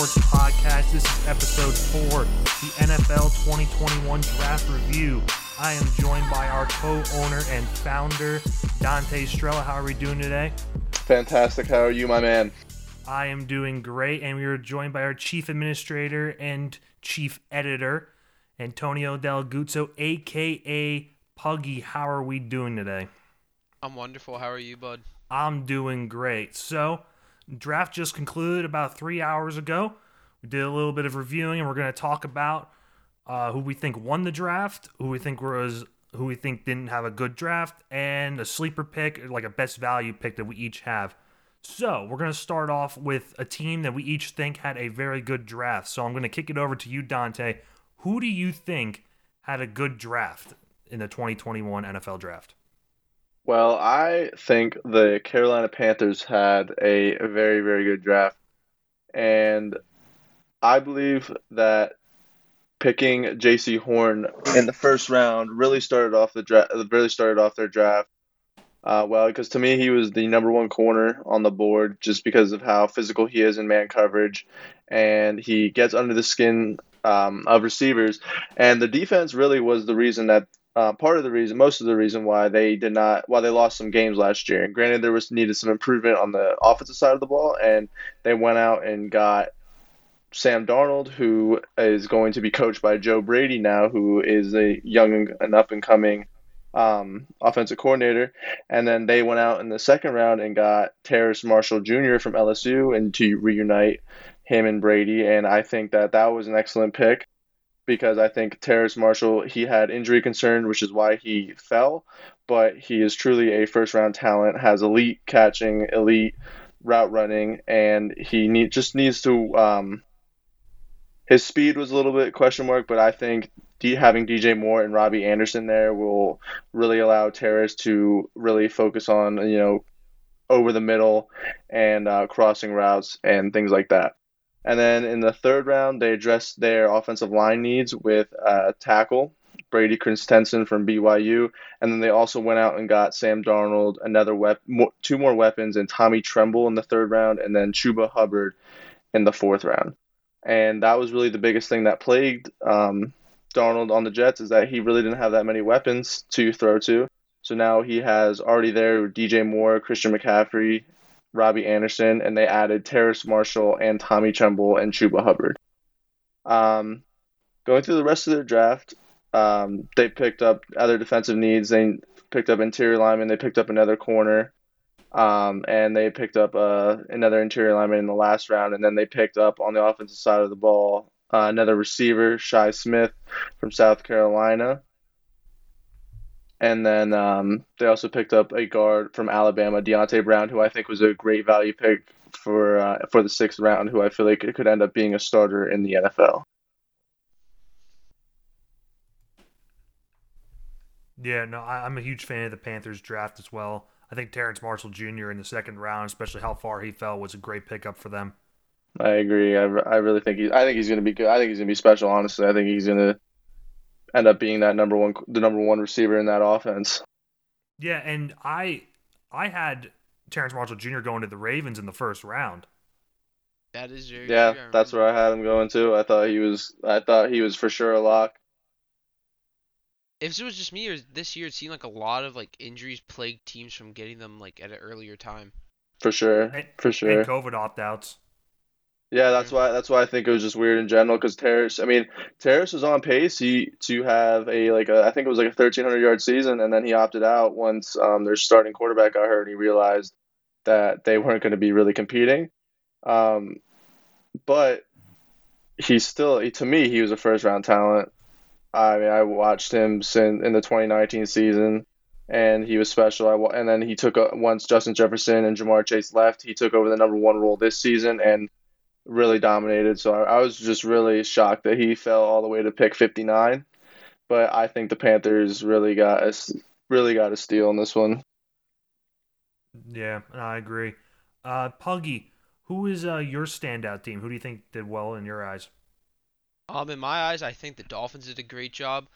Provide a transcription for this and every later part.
Sports Podcast. This is episode four, the NFL 2021 Draft Review. I am joined by our co-owner and founder, Dante Strella. How are we doing today? Fantastic. How are you, my man? I am doing great, and we are joined by our chief administrator and chief editor, Antonio Del Guzzo, aka Puggy. How are we doing today? I'm wonderful. How are you, bud? I'm doing great. So, draft just concluded about three hours ago. We did a little bit of reviewing, and we're going to talk about uh, who we think won the draft, who we think was who we think didn't have a good draft, and a sleeper pick, like a best value pick that we each have. So, we're going to start off with a team that we each think had a very good draft. So, I'm going to kick it over to you, Dante. Who do you think had a good draft in the 2021 NFL draft? Well, I think the Carolina Panthers had a very, very good draft. And I believe that picking Jaycee Horn in the first round really started off the draft really started off their draft uh, well, because to me, he was the number one corner on the board just because of how physical he is in man coverage. And he gets under the skin um, of receivers. And the defense really was the reason that. Uh, part of the reason, most of the reason why they did not, why they lost some games last year. And granted, there was needed some improvement on the offensive side of the ball, and they went out and got Sam Darnold, who is going to be coached by Joe Brady now, who is a young and up and coming um, offensive coordinator. And then they went out in the second round and got Terrace Marshall Jr. from LSU and to reunite him and Brady. And I think that that was an excellent pick because I think Terrace Marshall, he had injury concern, which is why he fell. But he is truly a first round talent, has elite catching, elite route running, and he need, just needs to. Um, his speed was a little bit question mark, but I think D- having DJ Moore and Robbie Anderson there will really allow Terrace to really focus on you know over the middle and uh, crossing routes and things like that. And then in the third round, they addressed their offensive line needs with uh, tackle Brady Christensen from BYU, and then they also went out and got Sam Darnold, another wep- more, two more weapons, and Tommy Tremble in the third round, and then Chuba Hubbard in the fourth round. And that was really the biggest thing that plagued um, Darnold on the Jets is that he really didn't have that many weapons to throw to. So now he has already there DJ Moore, Christian McCaffrey, Robbie Anderson, and they added Terrace Marshall and Tommy Tremble and Chuba Hubbard. Um, going through the rest of their draft, um, they picked up other defensive needs. They picked up interior lineman. They picked up another corner. Um, and they picked up uh, another interior lineman in the last round. And then they picked up on the offensive side of the ball uh, another receiver, Shi Smith from South Carolina. And then um, they also picked up a guard from Alabama, Deonte Brown, who I think was a great value pick for uh, for the sixth round, who I feel like could end up being a starter in the NFL. Yeah, no, I, am a huge fan of the Panthers draft as well. I think Terrence Marshall Jr. in the second round, especially how far he fell, was a great pickup for them. I agree. I, I really think he. I think he's going to be good. I think he's going to be special. Honestly, I think he's going to end up being that number one, the number one receiver in that offense. Yeah, and I, I had Terrence Marshall Jr. going to the Ravens in the first round. That is your. Yeah, that's where I had him going to. I thought he was. I thought he was for sure a lock. If it was just me, or this year, it seemed like a lot of like injuries plagued teams from getting them like at an earlier time. For sure, and, for sure. And COVID opt outs. Yeah, that's why that's why I think it was just weird in general because Terrace. I mean, Terrace was on pace he to have a like a I think it was like a thirteen hundred yard season, and then he opted out once um, their starting quarterback got hurt, and he realized that they weren't going to be really competing. Um, but he's still he, to me he was a first round talent. I mean, I watched him since in the 2019 season, and he was special. I, and then he took a, once Justin Jefferson and Ja'Marr Chase left, he took over the number one role this season, and really dominated. So I, I was just really shocked that he fell all the way to pick 59. But I think the Panthers really got us really got a steal in this one. Yeah, I agree. Uh, Puggy, who is uh, your standout team? Who do you think did well in your eyes? Um, in my eyes, I think the Dolphins did a great job.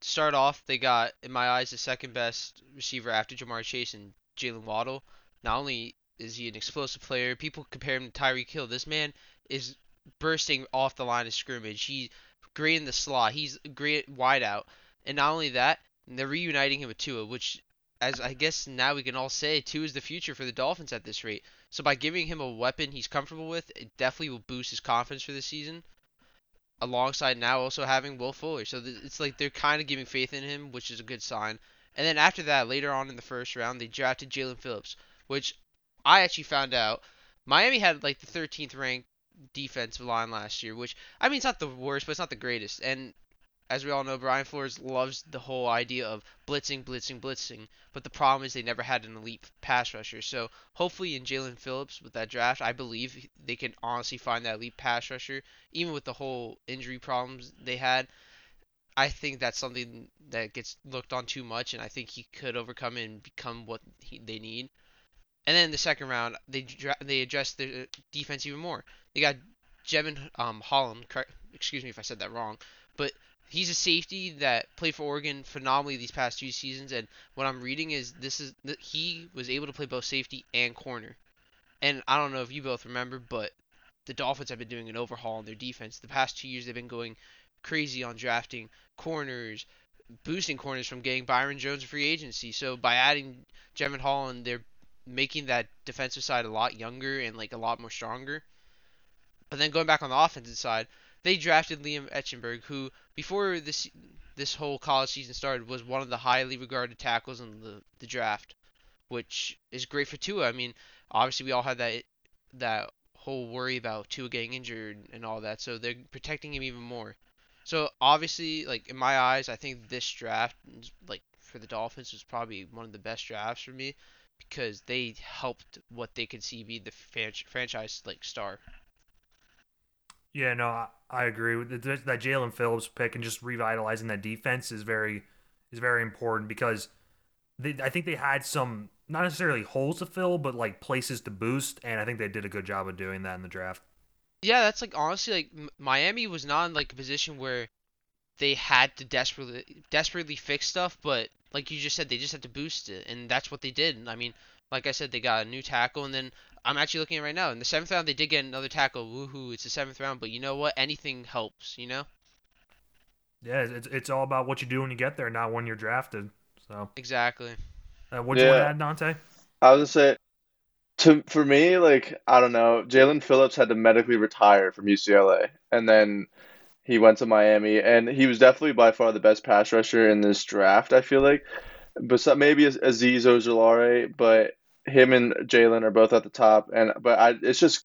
To start off, they got, in my eyes, the second best receiver after Ja'Marr Chase and Jaylen Waddle. Not only is he an explosive player, people compare him to Tyreek Hill. This man is bursting off the line of scrimmage. He's great in the slot. He's great wide out. And not only that, they're reuniting him with Tua, which, as I guess now we can all say, Tua is the future for the Dolphins at this rate. So by giving him a weapon he's comfortable with, it definitely will boost his confidence for the season. Alongside now also having Will Fuller, so it's like they're kind of giving faith in him, which is a good sign. And then after that, later on in the first round, they drafted Jaelan Phillips, which I actually found out Miami had like the 13th ranked defensive line last year, which I mean it's not the worst, but it's not the greatest. And as we all know, Brian Flores loves the whole idea of blitzing, blitzing, blitzing. But the problem is they never had an elite pass rusher. So hopefully in Jaelan Phillips with that draft, I believe they can honestly find that elite pass rusher. Even with the whole injury problems they had, I think that's something that gets looked on too much, and I think he could overcome and become what he, they need. And then the second round, they they addressed the defense even more. They got Jevon um, Holland. Excuse me if I said that wrong, but he's a safety that played for Oregon phenomenally these past two seasons. And what I'm reading is this is he was able to play both safety and corner. And I don't know if you both remember, but the Dolphins have been doing an overhaul on their defense. The past two years, they've been going crazy on drafting corners, boosting corners from getting Byron Jones free agency. So by adding Jevon Holland, they're making that defensive side a lot younger and like a lot more stronger. But then going back on the offensive side, they drafted Liam Eichenberg, who before this this whole college season started was one of the highly regarded tackles in the, the draft, which is great for Tua. I mean, obviously we all had that that whole worry about Tua getting injured and all that, so they're protecting him even more. So obviously, like in my eyes, I think this draft, like for the Dolphins, was probably one of the best drafts for me because they helped what they could see be the franchise like star. Yeah, no, I, I agree with that. That Jaelan Phillips pick and just revitalizing that defense is very is very important because they, I think they had some not necessarily holes to fill, but like places to boost, and I think they did a good job of doing that in the draft. Yeah, that's like honestly like Miami was not in like a position where they had to desperately desperately fix stuff, but like you just said, they just had to boost it, and that's what they did. I mean, like I said, they got a new tackle, and then I'm actually looking at right now. In the seventh round, they did get another tackle. Woohoo! It's the seventh round, but you know what? Anything helps. You know. Yeah, it's it's all about what you do when you get there, not when you're drafted. So exactly. Uh, what do yeah. you want to add, Dante? I was gonna say, to for me, like I don't know, Jaelan Phillips had to medically retire from UCLA, and then he went to Miami, and he was definitely by far the best pass rusher in this draft. I feel like, but maybe Azeez Ojulari, but him and Jaelan are both at the top, and but I it's just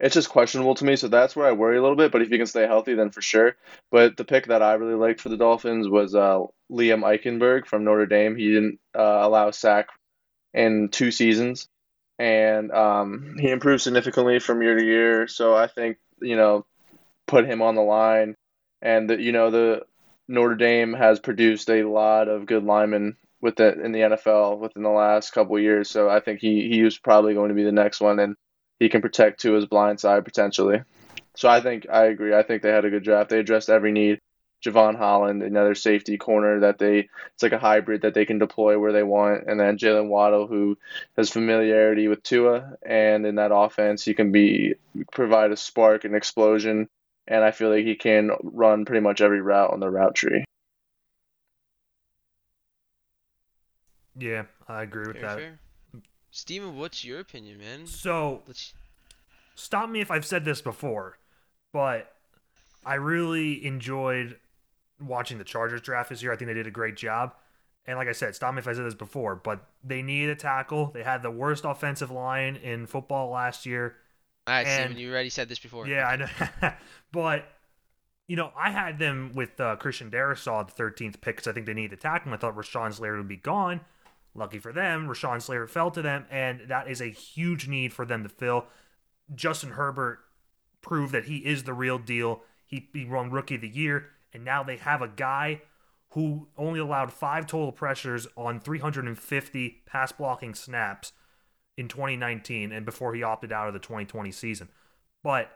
it's just questionable to me. So that's where I worry a little bit. But if he can stay healthy, then for sure. But the pick that I really liked for the Dolphins was uh, Liam Eichenberg from Notre Dame. He didn't uh, allow sack in two seasons, and um, he improved significantly from year to year. So I think you know put him on the line, and the, you know the Notre Dame has produced a lot of good linemen with the in the NFL within the last couple years. So I think he he was probably going to be the next one, and he can protect to his blind side potentially. So I think I agree. I think they had a good draft. They addressed every need. Jevon Holland, another safety corner that they it's like a hybrid that they can deploy where they want, and then Jaylen Waddle who has familiarity with Tua, and in that offense he can be provide a spark and explosion, and I feel like he can run pretty much every route on the route tree. Yeah, I agree with fair, that. Fair. Steven, what's your opinion, man? So, Let's... stop me if I've said this before, but I really enjoyed watching the Chargers draft this year. I think they did a great job. And like I said, stop me if I said this before, but they needed a tackle. They had the worst offensive line in football last year. All right, and, Steven, you already said this before. Yeah, I know. but you know, I had them with uh, Christian Darrisaw the 13th pick because I think they needed a tackle. I thought Rashawn Slater would be gone. Lucky for them, Rashawn Slater fell to them, and that is a huge need for them to fill. Justin Herbert proved that he is the real deal. He, he won Rookie of the Year, and now they have a guy who only allowed five total pressures on 350 pass blocking snaps in 2019 and before he opted out of the 2020 season. But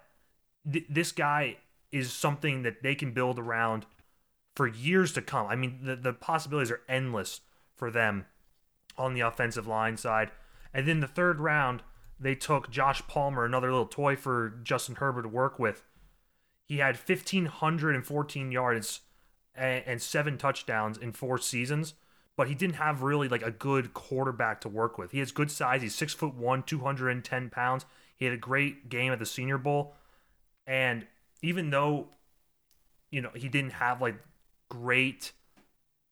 th- this guy is something that they can build around for years to come. I mean, the, the possibilities are endless for them on the offensive line side. And then the third round, they took Josh Palmer, another little toy for Justin Herbert to work with. He had 1,514 yards and, and seven touchdowns in four seasons, but he didn't have really like a good quarterback to work with. He has good size. He's six foot one, 210 pounds. He had a great game at the Senior Bowl, and even though, you know, he didn't have like great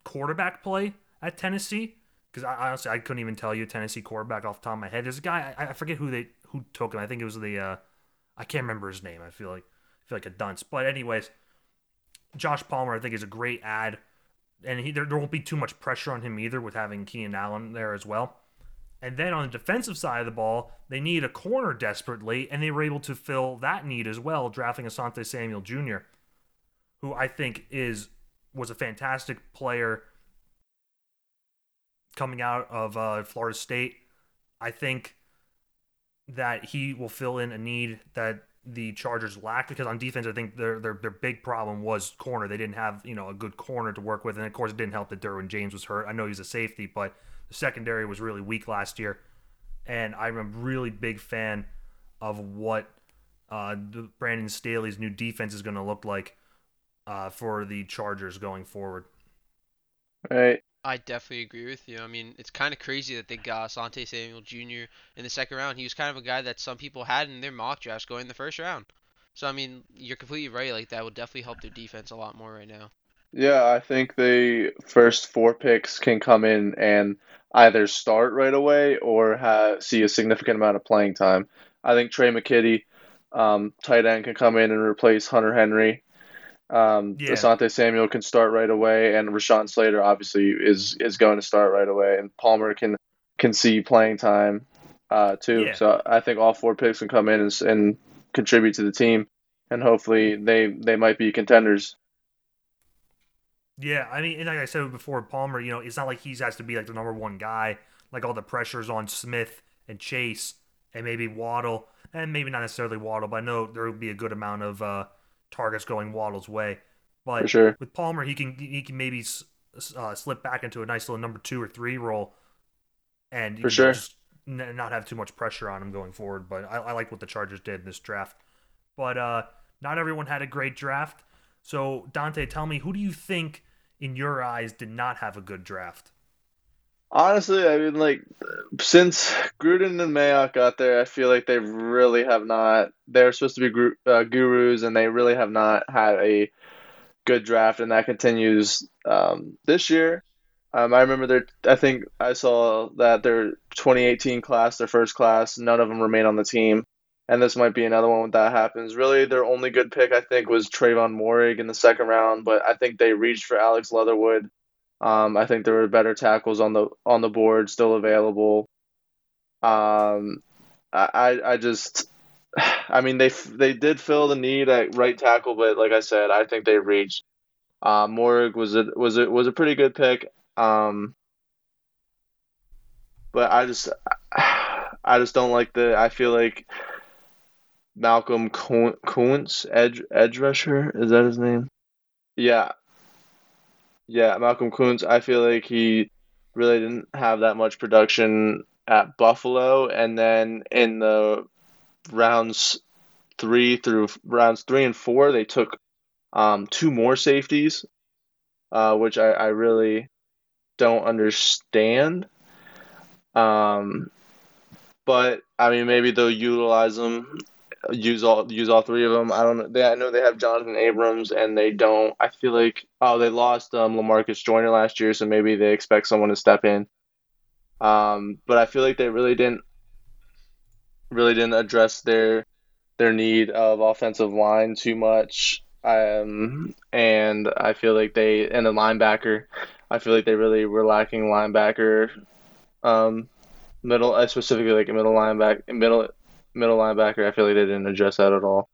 quarterback play at Tennessee, because I honestly I couldn't even tell you Tennessee quarterback off the top of my head. There's a guy I, I forget who they who took him. I think it was the uh, I can't remember his name. I feel like I feel like a dunce. But anyways, Josh Palmer I think is a great ad, and he, there, there won't be too much pressure on him either with having Keenan Allen there as well. And then on the defensive side of the ball, they need a corner desperately, and they were able to fill that need as well, drafting Asante Samuel Jr., who I think is was a fantastic player coming out of uh, Florida State. I think that he will fill in a need that the Chargers lacked because on defense, I think their their their big problem was corner. They didn't have you know a good corner to work with, and of course, it didn't help that Derwin James was hurt. I know he's a safety, but the secondary was really weak last year, and I'm a really big fan of what uh, Brandon Staley's new defense is going to look like uh, for the Chargers going forward. Right. I definitely agree with you. I mean, it's kind of crazy that they got Asante Samuel Jr. in the second round. He was kind of a guy that some people had in their mock drafts going in the first round. So I mean, you're completely right. Like that would definitely help their defense a lot more right now. Yeah, I think the first four picks can come in and either start right away or have, see a significant amount of playing time. I think Tre' McKitty, um, tight end, can come in and replace Hunter Henry. Um, Yeah. Asante Samuel can start right away, and Rashawn Slater obviously is is going to start right away, and Palmer can can see playing time uh, too. Yeah. So I think all four picks can come in and, and contribute to the team, and hopefully they they might be contenders. Yeah, I mean, and like I said before, Palmer, you know, it's not like he has to be like the number one guy. Like all the pressures on Smith and Chase and maybe Waddle, and maybe not necessarily Waddle, but I know there would be a good amount of uh, targets going Waddle's way. But sure. with Palmer, he can he can maybe uh, slip back into a nice little number two or three role, and For sure. just n- not have too much pressure on him going forward. But I, I like what the Chargers did in this draft. But uh, not everyone had a great draft. So Dante, tell me, who do you think, in your eyes, did not have a good draft? Honestly, I mean, like, since Gruden and Mayock got there, I feel like they really have not. They're supposed to be uh, gurus, and they really have not had a good draft, and that continues um, this year. Um, I remember their. I think I saw that their 2018 class, their first class, none of them remain on the team, and this might be another one when that happens. Really, their only good pick, I think, was Trevon Moehrig in the second round, but I think they reached for Alex Leatherwood. Um, I think there were better tackles on the on the board still available. Um, I I just, I mean they they did fill the need at right tackle, but like I said, I think they reached. Uh, Moehrig was a was a was a pretty good pick. Um, but I just I just don't like the. I feel like Malcolm Koonce edge edge rusher, is that his name? Yeah, yeah, Malcolm Koonce. I feel like he really didn't have that much production at Buffalo, and then in the rounds three through rounds three and four, they took um, two more safeties, uh, which I, I really don't understand. Um, but I mean, maybe they'll utilize them, use all use all three of them. I don't know. They, I know they have Jonathan Abrams, and they don't. I feel like oh, they lost um, Lamarcus Joyner last year, so maybe they expect someone to step in. Um, but I feel like they really didn't really didn't address their their need of offensive line too much. Um, and I feel like they and the linebacker, I feel like they really were lacking linebacker, um, middle uh, specifically like a middle linebacker, middle middle linebacker. I feel like they didn't address that at all.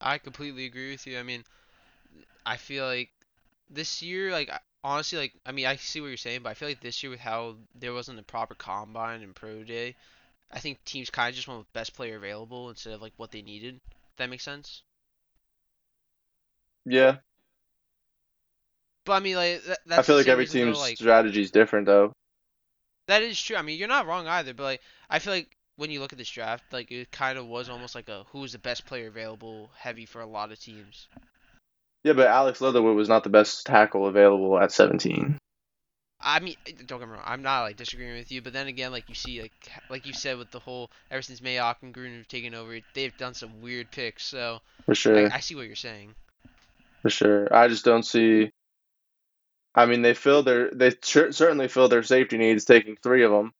I completely agree with you. I mean, I feel like this year, like honestly, like I mean, I see what you're saying, but I feel like this year with how there wasn't a proper combine and pro day, I think teams kind of just went with best player available instead of like what they needed. If that makes sense. Yeah, But I mean, like that, I feel like every team's like strategy is different though. That is true. I mean, you're not wrong either, but like I feel like when you look at this draft, like it kind of was almost like a who's the best player available heavy for a lot of teams. Yeah, but Alex Leatherwood was not the best tackle available at 17. I mean, don't get me wrong. I'm not like disagreeing with you, but then again, like you see, like like you said with the whole ever since Mayock and Gruden have taken over, they've done some weird picks. So For sure. I, I see what you're saying. For sure. I just don't see. I mean, they fill their they cer- certainly fill their safety needs, taking three of them.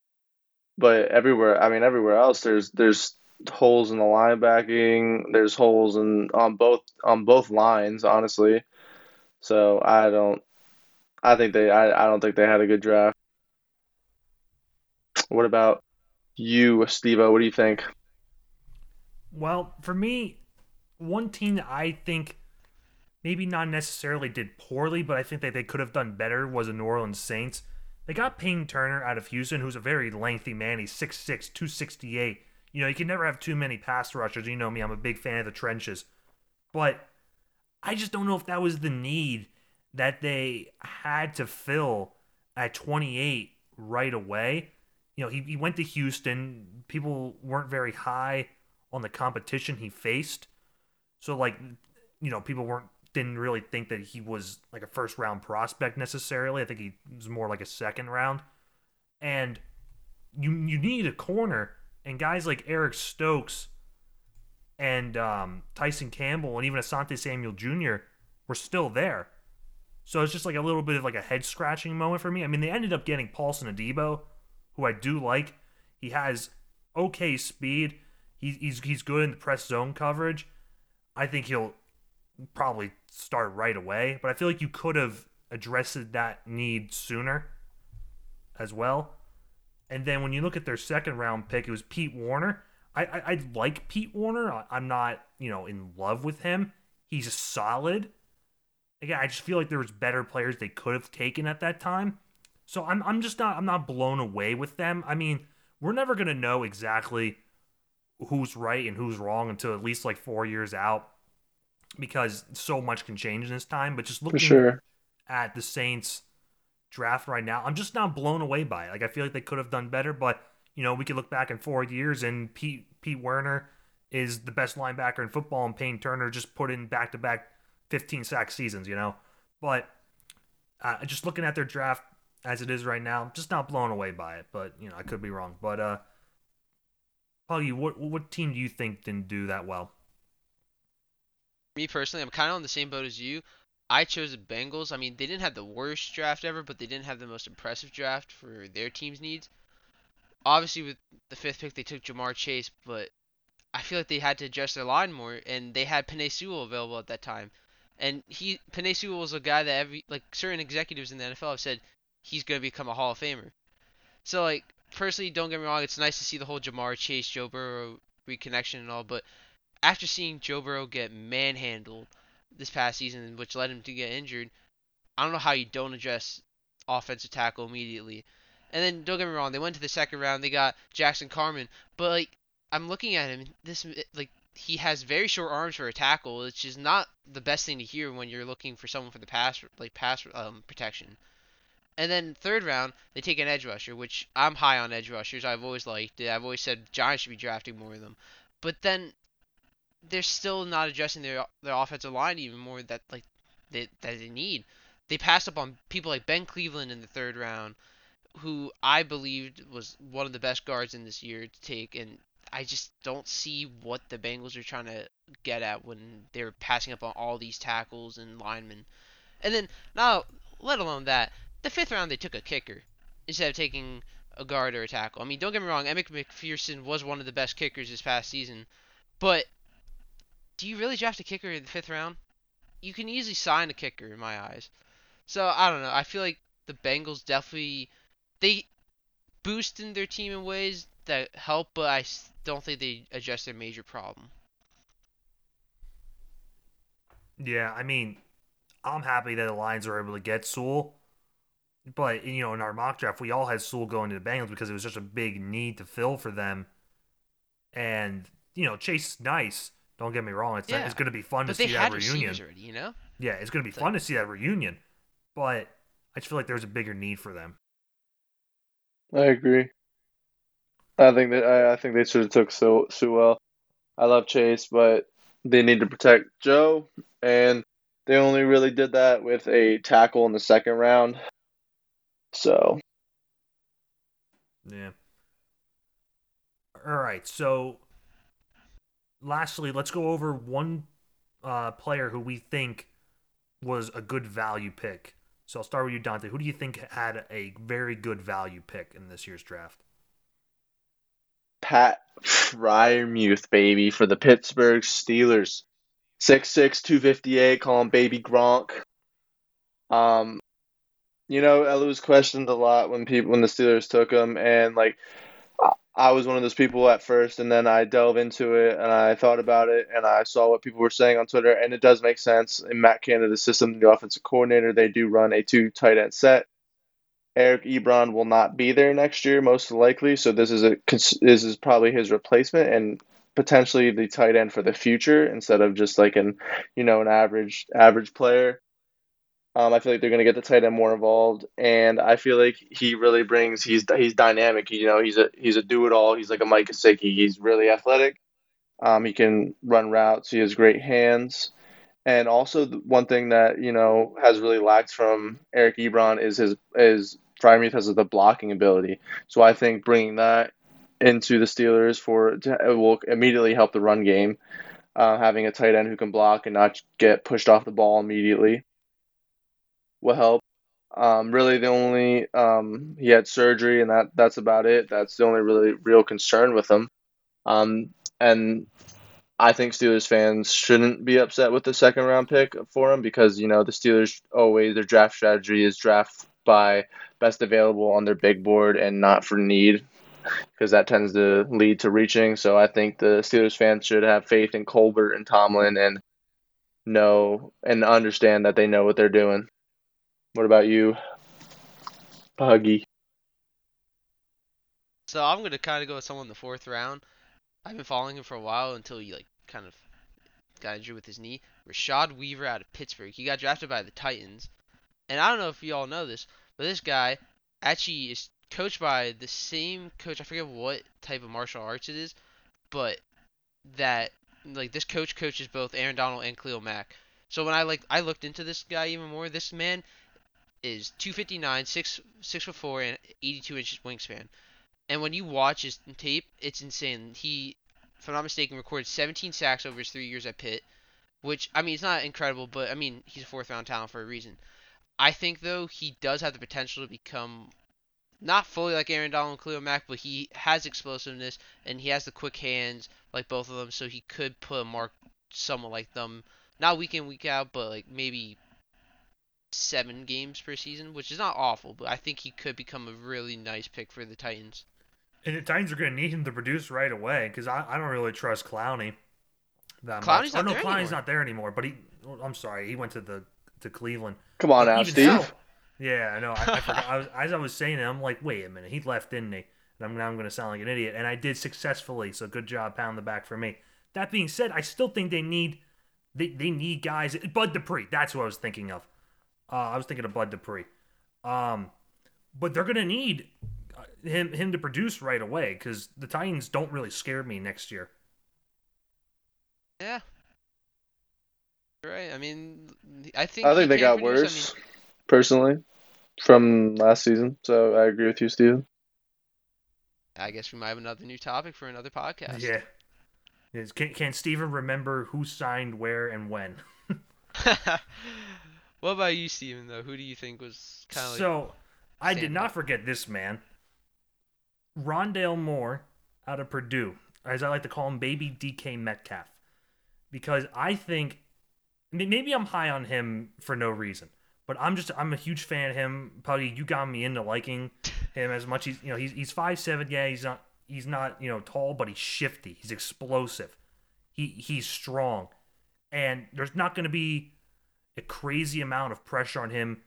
But everywhere, I mean, everywhere else, there's there's holes in the linebacking. There's holes in on both on both lines, honestly. So I don't. I think they. I, I don't think they had a good draft. What about you, Stevo? What do you think? Well, for me, one team that I think maybe not necessarily did poorly, but I think that they could have done better was the New Orleans Saints. They got Payton Turner out of Houston, who's a very lengthy man. He's 6'6, 268. You know, you can never have too many pass rushers. You know me, I'm a big fan of the trenches. But I just don't know if that was the need that they had to fill at 28 right away. You know, he, he went to Houston. People weren't very high on the competition he faced. So, like, you know, people weren't didn't really think that he was like a first round prospect necessarily. I think he was more like a second round. And you you need a corner, and guys like Eric Stokes and um, Tyson Campbell and even Asante Samuel Jr. were still there. So it's just like a little bit of like a head scratching moment for me. I mean, they ended up getting Paulson Adebo, who I do like. He has okay speed. He's he's he's good in the press zone coverage. I think he'll probably start right away, but I feel like you could have addressed that need sooner as well. And then when you look at their second round pick, it was Pete Werner. I, I, I like Pete Werner. I, I'm not, you know, in love with him. He's solid. Again, I just feel like there was better players they could have taken at that time. So I'm I'm just not I'm not blown away with them. I mean, we're never gonna know exactly who's right and who's wrong until at least like four years out because so much can change in this time. But just looking sure. at the Saints draft right now, I'm just not blown away by it. Like I feel like they could have done better, but you know, we could look back in four years and Pete Pete Werner is the best linebacker in football and Payton Turner just put in back to back 15 sack seasons, you know. But uh, just looking at their draft as it is right now, I'm just not blown away by it. But you know, I could be wrong. But uh, Paulie, what what team do you think didn't do that well? Me personally, I'm kind of on the same boat as you. I chose the Bengals. I mean, they didn't have the worst draft ever, but they didn't have the most impressive draft for their team's needs. Obviously, with the fifth pick, they took Ja'Marr Chase, but I feel like they had to adjust their line more, and they had Penei Sewell available at that time. And he, Penei Sewell was a guy that every like certain executives in the NFL have said he's going to become a Hall of Famer. So like personally, don't get me wrong, it's nice to see the whole Ja'Marr Chase Joe Burrow reconnection and all, but after seeing Joe Burrow get manhandled this past season, which led him to get injured, I don't know how you don't address offensive tackle immediately. And then don't get me wrong, they went to the second round, they got Jackson Carman, but like I'm looking at him, this like he has very short arms for a tackle, which is not the best thing to hear when you're looking for someone for the pass like pass um, protection. And then third round, they take an edge rusher, which I'm high on edge rushers. I've always liked it. I've always said Giants should be drafting more of them. But then they're still not addressing their their offensive line even more that like they, that they need. They passed up on people like Ben Cleveland in the third round, who I believed was one of the best guards in this year to take, and I just don't see what the Bengals are trying to get at when they're passing up on all these tackles and linemen. And then now, let alone that, the fifth round they took a kicker instead of taking a guard or a tackle. I mean, don't get me wrong, Evan McPherson was one of the best kickers this past season, but do you really draft a kicker in the fifth round? You can easily sign a kicker in my eyes. So I don't know. I feel like the Bengals definitely they boosted their team in ways that help, but I don't think they addressed their major problem. Yeah, I mean, I'm happy that the Lions were able to get Sewell. But, you know, in our mock draft, we all had Sewell going to the Bengals because it was just a big need to fill for them. And, you know, Chase is nice. Don't get me wrong. It's, Yeah. it's going to be fun But to they see had that reunion. already, you know. Yeah, it's going to be It's fun to see that reunion. But I just feel like there's a bigger need for them. I agree. I think that I, I think they should have took so so well. I love Chase, but they need to protect Joe, and they only really did that with a tackle in the second round. So Yeah. All right. So, lastly, let's go over one uh, player who we think was a good value pick. So I'll start with you, Dante. Who do you think had a very good value pick in this year's draft? Pat Freiermuth, baby, for the Pittsburgh Steelers. 6'6", 258, call him Baby Gronk. Um, you know, Ella was questioned a lot when people when the Steelers took him, and like I was one of those people at first, and then I delve into it and I thought about it and I saw what people were saying on Twitter, and it does make sense. In Matt Canada's system, the offensive coordinator, they do run a two tight end set. Eric Ebron will not be there next year, most likely, so this is a this is probably his replacement and potentially the tight end for the future instead of just like an you know an average average player. Um, I feel like they're going to get the tight end more involved, and I feel like he really brings. He's he's dynamic. You know, he's a he's a do it all. He's like a Mike Gesicki. He's really athletic. Um, he can run routes. He has great hands, and also one thing that you know has really lacked from Eric Ebron is his is because of the blocking ability. So I think bringing that into the Steelers for it will immediately help the run game. Uh, having a tight end who can block and not get pushed off the ball immediately will help. Um, really, the only um, he had surgery, and that that's about it. That's the only really real concern with him. Um, and I think Steelers fans shouldn't be upset with the second round pick for him because you know the Steelers always their draft strategy is draft by best available on their big board and not for need because that tends to lead to reaching. So I think the Steelers fans should have faith in Colbert and Tomlin and know and understand that they know what they're doing. What about you, Puggy? So I'm gonna kind of go with someone in the fourth round. I've been following him for a while until he like kind of got injured with his knee. Rashad Weaver out of Pittsburgh. He got drafted by the Titans, and I don't know if you all know this, but this guy actually is coached by the same coach. I forget what type of martial arts it is, but that like this coach coaches both Aaron Donald and Khalil Mack. So when I like I looked into this guy even more, this man is 259, six six foot four, and 82 inches wingspan. And when you watch his tape, it's insane. He, if I'm not mistaken, recorded 17 sacks over his three years at Pitt, which I mean it's not incredible, but I mean he's a fourth round talent for a reason. I think though he does have the potential to become not fully like Aaron Donald and Khalil Mack, but he has explosiveness and he has the quick hands like both of them, so he could put a mark somewhat like them. Not week in week out, but like maybe seven games per season, which is not awful, but I think he could become a really nice pick for the Titans. And the Titans are going to need him to produce right away because I, I don't really trust Clowney that Clowney's much. not oh, no, there Clowney's anymore. not there anymore. But he, oh, I'm sorry, he went to the to Cleveland. Come on But now, Steve. so- yeah, I know. I, I forgot. I was, as I was saying it, I'm like, wait a minute, he left, didn't he? And I'm now I'm going to sound like an idiot, and I did successfully. So good job, pound the back for me. That being said, I still think they need they, they need guys. Bud Dupree, that's what I was thinking of. Uh, I was thinking of Bud Dupree. Um, but they're going to need uh, him him to produce right away because the Titans don't really scare me next year. Yeah. Right. I mean, I think I think they got produce. I worse, mean, personally, from last season. So I agree with you, Steven. I guess we might have another new topic for another podcast. Yeah. Is, can, can Steven remember who signed where and when? what about you, Steven, though? Who do you think was kind of like. so, I did not forget this man. Rondale Moore out of Purdue, as I like to call him, baby DK Metcalf. Because I think maybe I'm high on him for no reason, but I'm just I'm a huge fan of him. Puggy, you got me into liking him as much. He's you know he's he's five seven. Yeah, he's not he's not you know tall, but he's shifty. He's explosive. He he's strong, and there's not going to be a crazy amount of pressure on him.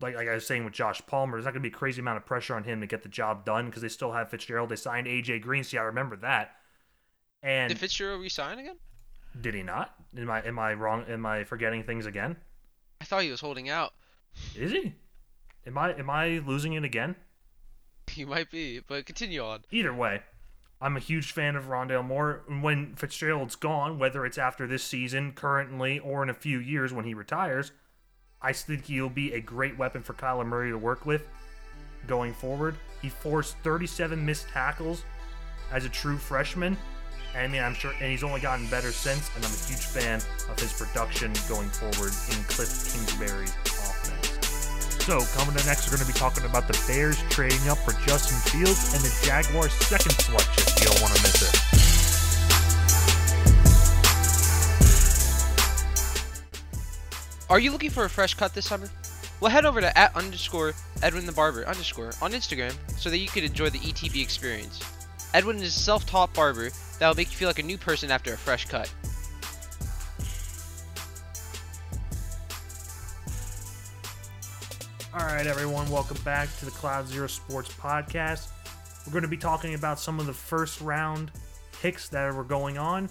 Like like I was saying with Josh Palmer, there's not going to be a crazy amount of pressure on him to get the job done because they still have Fitzgerald. They signed AJ Green. See, I remember that. And Did Fitzgerald resign again? did he not? Am I am I wrong? Am I forgetting things again? I thought he was holding out. Is he? Am I am I losing it again? you might be, but continue on. Either way, I'm a huge fan of Rondale Moore. When Fitzgerald's gone, whether it's after this season, currently, or in a few years when he retires, I think he'll be a great weapon for Kyler Murray to work with going forward. He forced 37 missed tackles as a true freshman. And I mean, I'm sure, and he's only gotten better since. And I'm a huge fan of his production going forward in Cliff Kingsbury's. So, coming up next, we're going to be talking about the Bears trading up for Justin Fields and the Jaguars' second selection. You don't want to miss it. Are you looking for a fresh cut this summer? Well, head over to at underscore Edwin the Barber underscore on Instagram so that you can enjoy the ETB experience. Edwin is a self-taught barber that will make you feel like a new person after a fresh cut. All right, everyone, welcome back to the Cloud Zero Sports Podcast. We're going to be talking about some of the first round picks that were going on.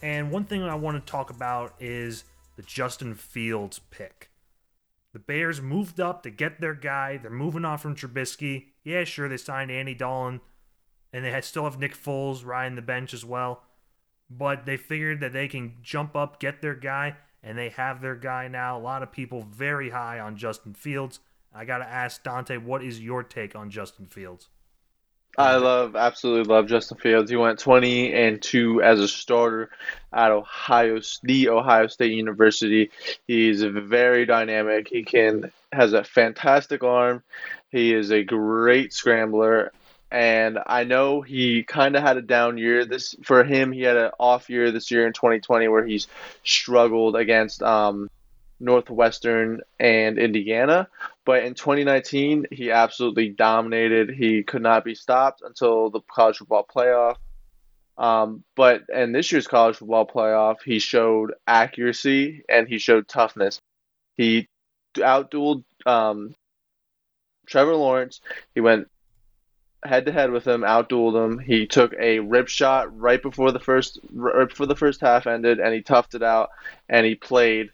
And one thing I want to talk about is the Justin Fields pick. The Bears moved up to get their guy. They're moving on from Trubisky. Yeah, sure, they signed Andy Dalton, and they had, still have Nick Foles riding the bench as well. But they figured that they can jump up, get their guy, and they have their guy now. A lot of people very high on Justin Fields. I got to ask Dante, what is your take on Justin Fields? I love, absolutely love Justin Fields. He went 20 and 2 as a starter at Ohio, the Ohio State University. He's very dynamic. He can has a fantastic arm. He is a great scrambler, and I know he kind of had a down year. This for him, he had an off year this year in 2020 where he's struggled against um, Northwestern and Indiana. But in 2019, he absolutely dominated. He could not be stopped until the college football playoff. Um, but in this year's college football playoff, he showed accuracy and he showed toughness. He outdueled um, Trevor Lawrence. He went head to head with him, outdueled him. He took a rib shot right before the first right before the first half ended, and he toughed it out and he played.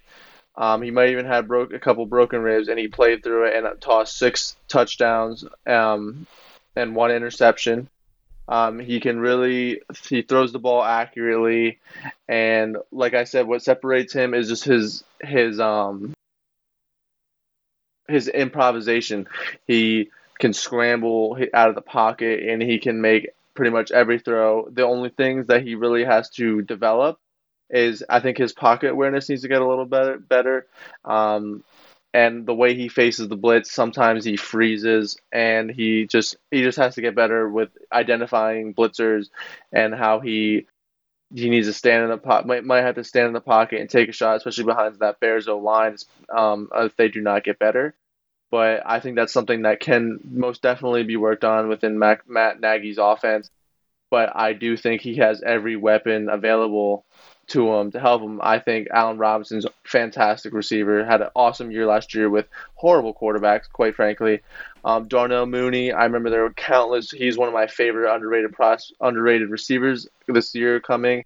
Um, he might even have broke a couple broken ribs, and he played through it and tossed six touchdowns um, and one interception. Um, he can really he throws the ball accurately, and like I said, what separates him is just his his um his improvisation. He can scramble out of the pocket, and he can make pretty much every throw. The only things that he really has to develop is I think his pocket awareness needs to get a little better. Better, um, and the way he faces the blitz, sometimes he freezes, and he just he just has to get better with identifying blitzers and how he he needs to stand in the pot might might have to stand in the pocket and take a shot, especially behind that Bears O line um, if they do not get better. But I think that's something that can most definitely be worked on within Mac, Matt Nagy's offense. But I do think he has every weapon available to him to help him. I think Allen Robinson's fantastic receiver. Had an awesome year last year with horrible quarterbacks, quite frankly. Um, Darnell Mooney, I remember there were countless. He's one of my favorite underrated pros, underrated receivers this year coming.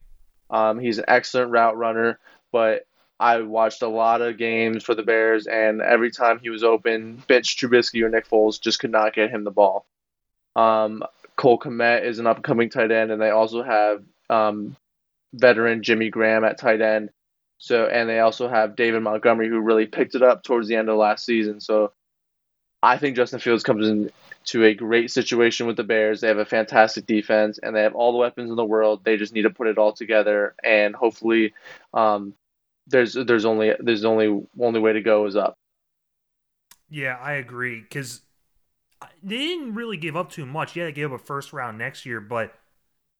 Um, he's an excellent route runner, but I watched a lot of games for the Bears, and every time he was open, Mitch Trubisky or Nick Foles just could not get him the ball. Um, Cole Kmet is an upcoming tight end, and they also have um, veteran Jimmy Graham at tight end. So, and they also have David Montgomery, who really picked it up towards the end of last season. So, I think Justin Fields comes into a great situation with the Bears. They have a fantastic defense, and they have all the weapons in the world. They just need to put it all together, and hopefully, um, there's there's only there's only only way to go is up. Yeah, I agree because they didn't really give up too much. Yeah, they gave up a first round next year, but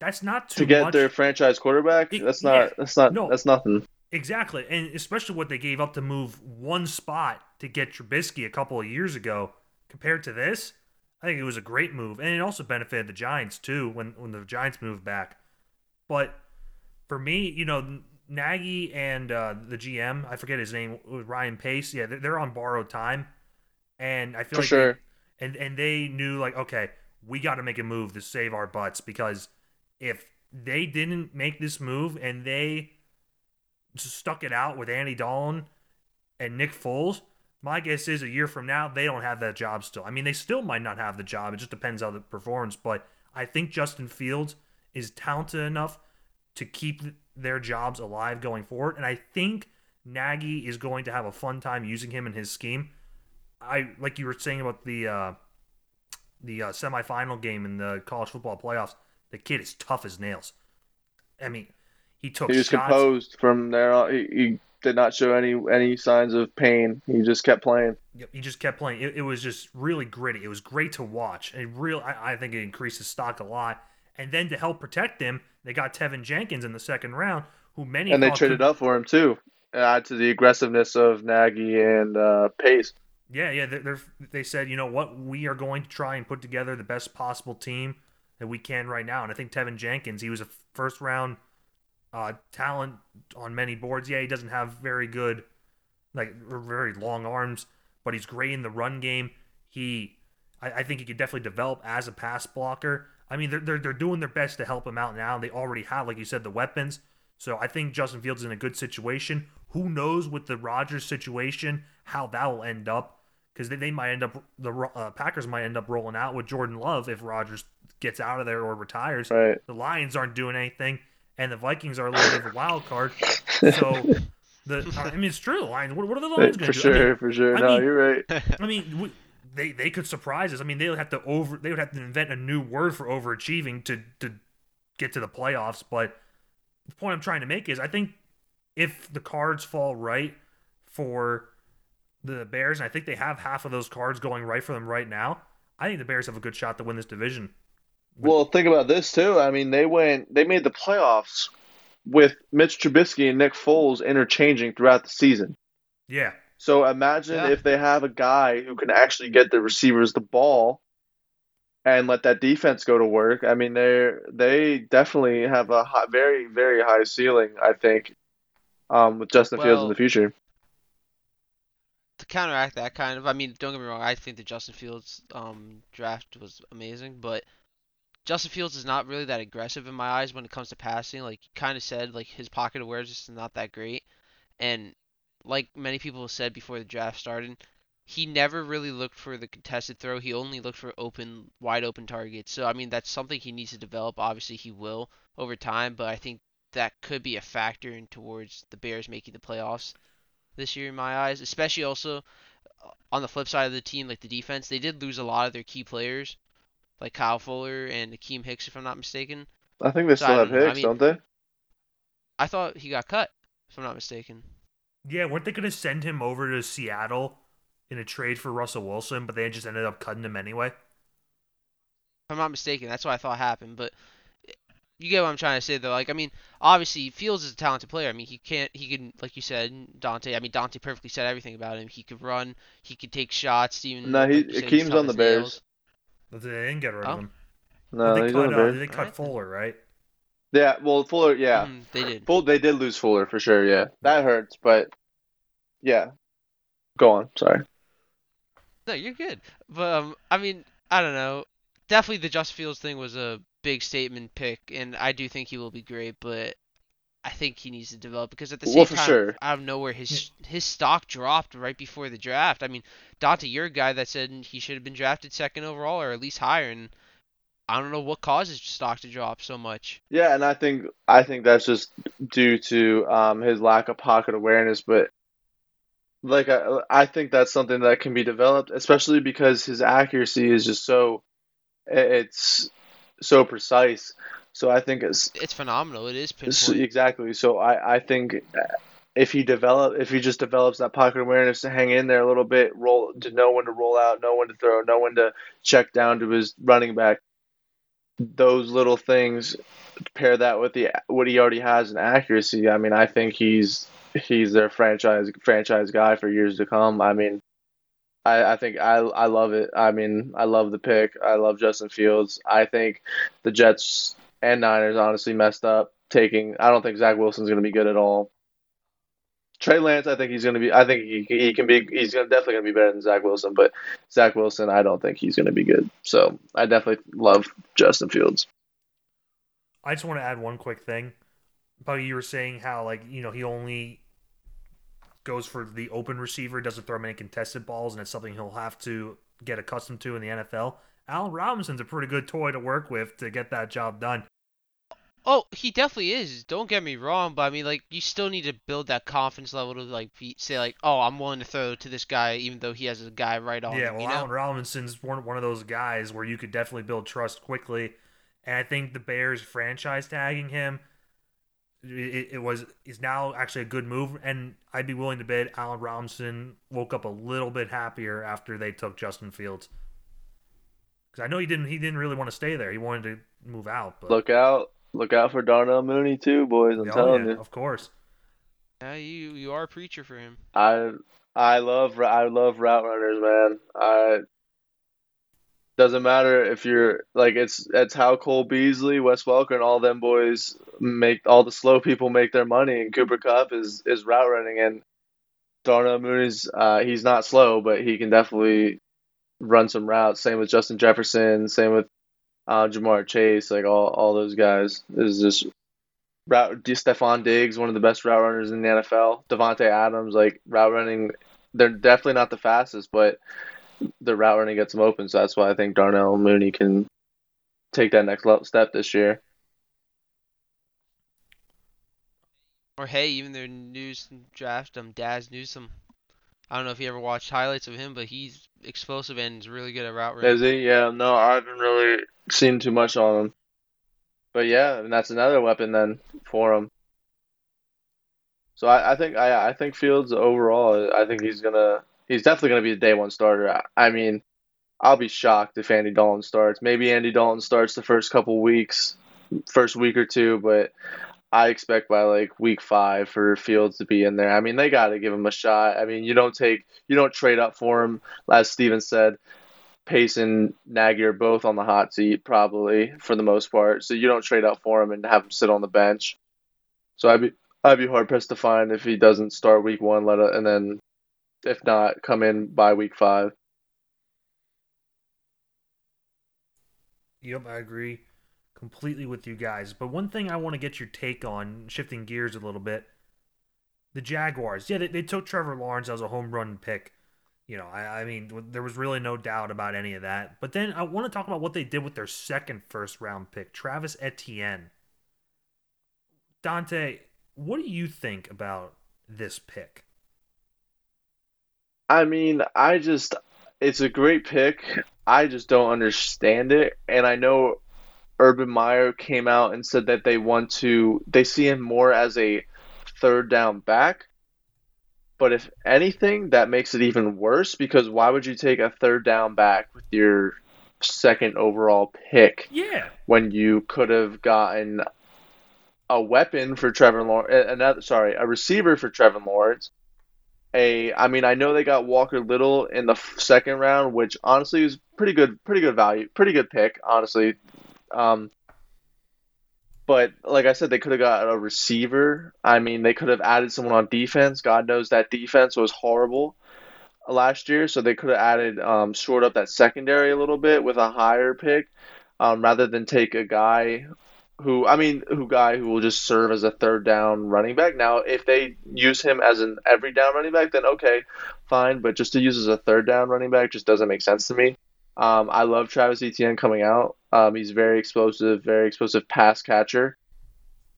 that's not too to get much. their franchise quarterback. It- that's yeah, not that's not no. that's nothing. Exactly, and especially what they gave up to move one spot to get Trubisky a couple of years ago, compared to this, I think it was a great move, and it also benefited the Giants too when when the Giants moved back. But for me, you know, Nagy and uh, the GM, I forget his name, Ryan Pace. Yeah, they're- they're on borrowed time, and I feel For like sure. they, and and they knew like, okay, we got to make a move to save our butts because if they didn't make this move and they stuck it out with Andy Dalton and Nick Foles, my guess is a year from now they don't have that job still. I mean, they still might not have the job. It just depends how the performance. But I think Justin Fields is talented enough to keep their jobs alive going forward, and I think Nagy is going to have a fun time using him in his scheme. I like you were saying about the uh, the uh, semifinal game in the college football playoffs. The kid is tough as nails. I mean, he took He was shots. composed from there. on. He, he did not show any any signs of pain. He just kept playing. Yep, he just kept playing. It, it was just really gritty. It was great to watch. And real, I, I think it increased his stock a lot. And then to help protect him, they got Teven Jenkins in the second round, who many and they traded could- up for him too. Add to the aggressiveness of Nagy and uh, Pace. Yeah, yeah. They're, they said, you know what, we are going to try and put together the best possible team that we can right now. And I think Teven Jenkins, he was a first round uh, talent on many boards. Yeah, he doesn't have very good, like very long arms, but he's great in the run game. He, I, I think he could definitely develop as a pass blocker. I mean, they're, they're they're doing their best to help him out now. They already have, like you said, the weapons. So I think Justin Fields is in a good situation. Who knows with the Rodgers situation how that will end up? Because they, they might end up the uh, Packers might end up rolling out with Jordan Love if Rodgers gets out of there or retires. Right. The Lions aren't doing anything, and the Vikings are a little bit of a wild card. So the I mean it's true. The Lions. What, what are the Lions going For to do? I mean, sure, for sure. I no, mean- you're right. I mean, we, they they could surprise us. I mean, they would have to over they would have to invent a new word for overachieving to to get to the playoffs. But the point I'm trying to make is, I think if the cards fall right for the Bears, and I think they have half of those cards going right for them right now, I think the Bears have a good shot to win this division. Well, think about this too. I mean, they went, they made the playoffs with Mitch Trubisky and Nick Foles interchanging throughout the season. Yeah, So imagine Yeah. if they have a guy who can actually get the receivers the ball and let that defense go to work. I mean, they they definitely have a high, very very high ceiling. I think um, with Justin Fields in the future. to counteract that kind of, I mean, don't get me wrong, I think the Justin Fields um, draft was amazing, but Justin Fields is not really that aggressive in my eyes when it comes to passing. Like you kind of said, like his pocket awareness is not that great, and like many people said before the draft started, he never really looked for the contested throw. He only looked for open, wide open targets. So I mean, that's something he needs to develop. Obviously, he will over time, but I think that could be a factor in towards the Bears making the playoffs this year in my eyes, especially also uh, on the flip side of the team, like the defense, they did lose a lot of their key players, like Kyle Fuller and Akiem Hicks, if I'm not mistaken. I think they So still I have don't. I Hicks, mean- don't they? I thought he got cut, if I'm not mistaken. yeah. weren't they going to send him over to Seattle in a trade for Russell Wilson, but they just ended up cutting him anyway? If I'm not mistaken, that's what I thought happened. But you get what I'm trying to say, though. Like, I mean, obviously Fields is a talented player. I mean, he can't, he can, like you said, Dante. I mean, Dante perfectly said everything about him. He could run, he could take shots. Even No, he like you said, Akiem's on the Bears. nails. But they didn't get rid Oh. of him. No, they he's cut, uh, they cut Alright. Fuller, right? Yeah, well, Fuller, yeah, Mm, they did. Full, they did lose Fuller for sure. Yeah, that hurts, but yeah. Go on. Sorry. No, you're good. But um, I mean, I don't know. Definitely the Just Fields thing was a big statement pick, and I do think he will be great. But I think he needs to develop because at the same Well, for time, sure. out of nowhere, his his stock dropped right before the draft. I mean, Dante, you're a guy that said he should have been drafted second overall or at least higher, and I don't know what causes stock to drop so much. Yeah, and I think I think that's just due to um, his lack of pocket awareness, but like I, I think that's something that can be developed, especially because his accuracy is just so it's so precise. So I think it's It's phenomenal. It is pinpoint. exactly. So I, I think if he develop if he just develops that pocket awareness to hang in there a little bit, roll to know when to roll out, know when to throw, know when to check down to his running back. Those little things, pair that with the what he already has in accuracy. I mean, I think he's he's their franchise franchise guy for years to come. I mean, I, I think I I love it. I mean, I love the pick. I love Justin Fields. I think the Jets and Niners honestly messed up taking. I don't think Zach Wilson's going to be good at all. Trey Lance, I think he's going to be. I think he he can be. He's gonna, definitely going to be better than Zach Wilson, but Zach Wilson, I don't think he's going to be good. So I definitely love Justin Fields. I just want to add one quick thing. Puggy, you were saying how like you know he only goes for the open receiver, doesn't throw many contested balls, and it's something he'll have to get accustomed to in the NFL. Allen Robinson's a pretty good toy to work with to get that job done. Oh, he definitely is. Don't get me wrong, but I mean, like, you still need to build that confidence level to like be, say, like, oh, I'm willing to throw to this guy, even though he has a guy right on Yeah, him. well, you know? Allen Robinson's one one of those guys where you could definitely build trust quickly, and I think the Bears franchise tagging him, it, it was is now actually a good move, and I'd be willing to bet Allen Robinson woke up a little bit happier after they took Justin Fields, because I know he didn't he didn't really want to stay there, he wanted to move out, but Look out. Look out for Darnell Mooney too, boys. I'm Oh, telling yeah, you. of course. Yeah, you you are a preacher for him. I I love I love route runners, man. I doesn't matter if you're like it's it's how Cole Beasley, Wes Welker, and all them boys make all the slow people make their money. And Cooper Kupp is is route running, and Darnell Mooney's uh, he's not slow, but he can definitely run some routes. Same with Justin Jefferson. Same with uh, Ja'Marr Chase. Like all all those guys is just route. Stefon Diggs, one of the best route runners in the NFL. Davante Adams, like route running, they're definitely not the fastest, but the route running gets them open. So that's why I think Darnell Mooney can take that next level step this year. Or hey, even their news draft, um, Dazz Newsome. I don't know if you ever watched highlights of him, but he's explosive and is really good at route running. Is he? Yeah, no, I haven't really seen too much on him. But yeah, and that's another weapon then for him. So I, I think I I think Fields overall, I think he's gonna he's definitely gonna be a day one starter. I, I mean, I'll be shocked if Andy Dalton starts. Maybe Andy Dalton starts the first couple weeks, first week or two, but I expect by like week five for Fields to be in there. I mean, they got to give him a shot. I mean, you don't take you don't trade up for him. As Stephen said, Pace and Nagy are both on the hot seat probably for the most part. So you don't trade up for him and have him sit on the bench. So I'd be I'd be hard pressed to find if he doesn't start week one, let it, and then if not, come in by week five. Yep, I agree completely with you guys. But one thing I want to get your take on, shifting gears a little bit, the Jaguars. Yeah, they, they took Trevor Lawrence as a home run pick. You know, I, I mean, there was really no doubt about any of that. But then I want to talk about what they did with their second first round pick, Travis Etienne. Dante, what do you think about this pick? I mean, I just it's a great pick. I just don't understand it, and I know Urban Meyer came out and said that they want to they see him more as a third down back. But if anything, that makes it even worse because why would you take a third down back with your second overall pick Yeah. when you could have gotten a weapon for Trevor Lawrence, another sorry, a receiver for Trevor Lawrence. A, I mean, I know they got Walker Little in the second round, which honestly was pretty good, pretty good value, pretty good pick, honestly. Um, but like I said, they could have got a receiver. I mean, they could have added someone on defense. God knows that defense was horrible last year, so they could have added, um, shored up that secondary a little bit with a higher pick, um, rather than take a guy who I mean, who guy who will just serve as a third down running back. Now, if they use him as an every down running back, then okay, fine. But just to use as a third down running back just doesn't make sense to me. Um, I love Travis Etienne coming out. Um, he's very explosive, very explosive pass catcher.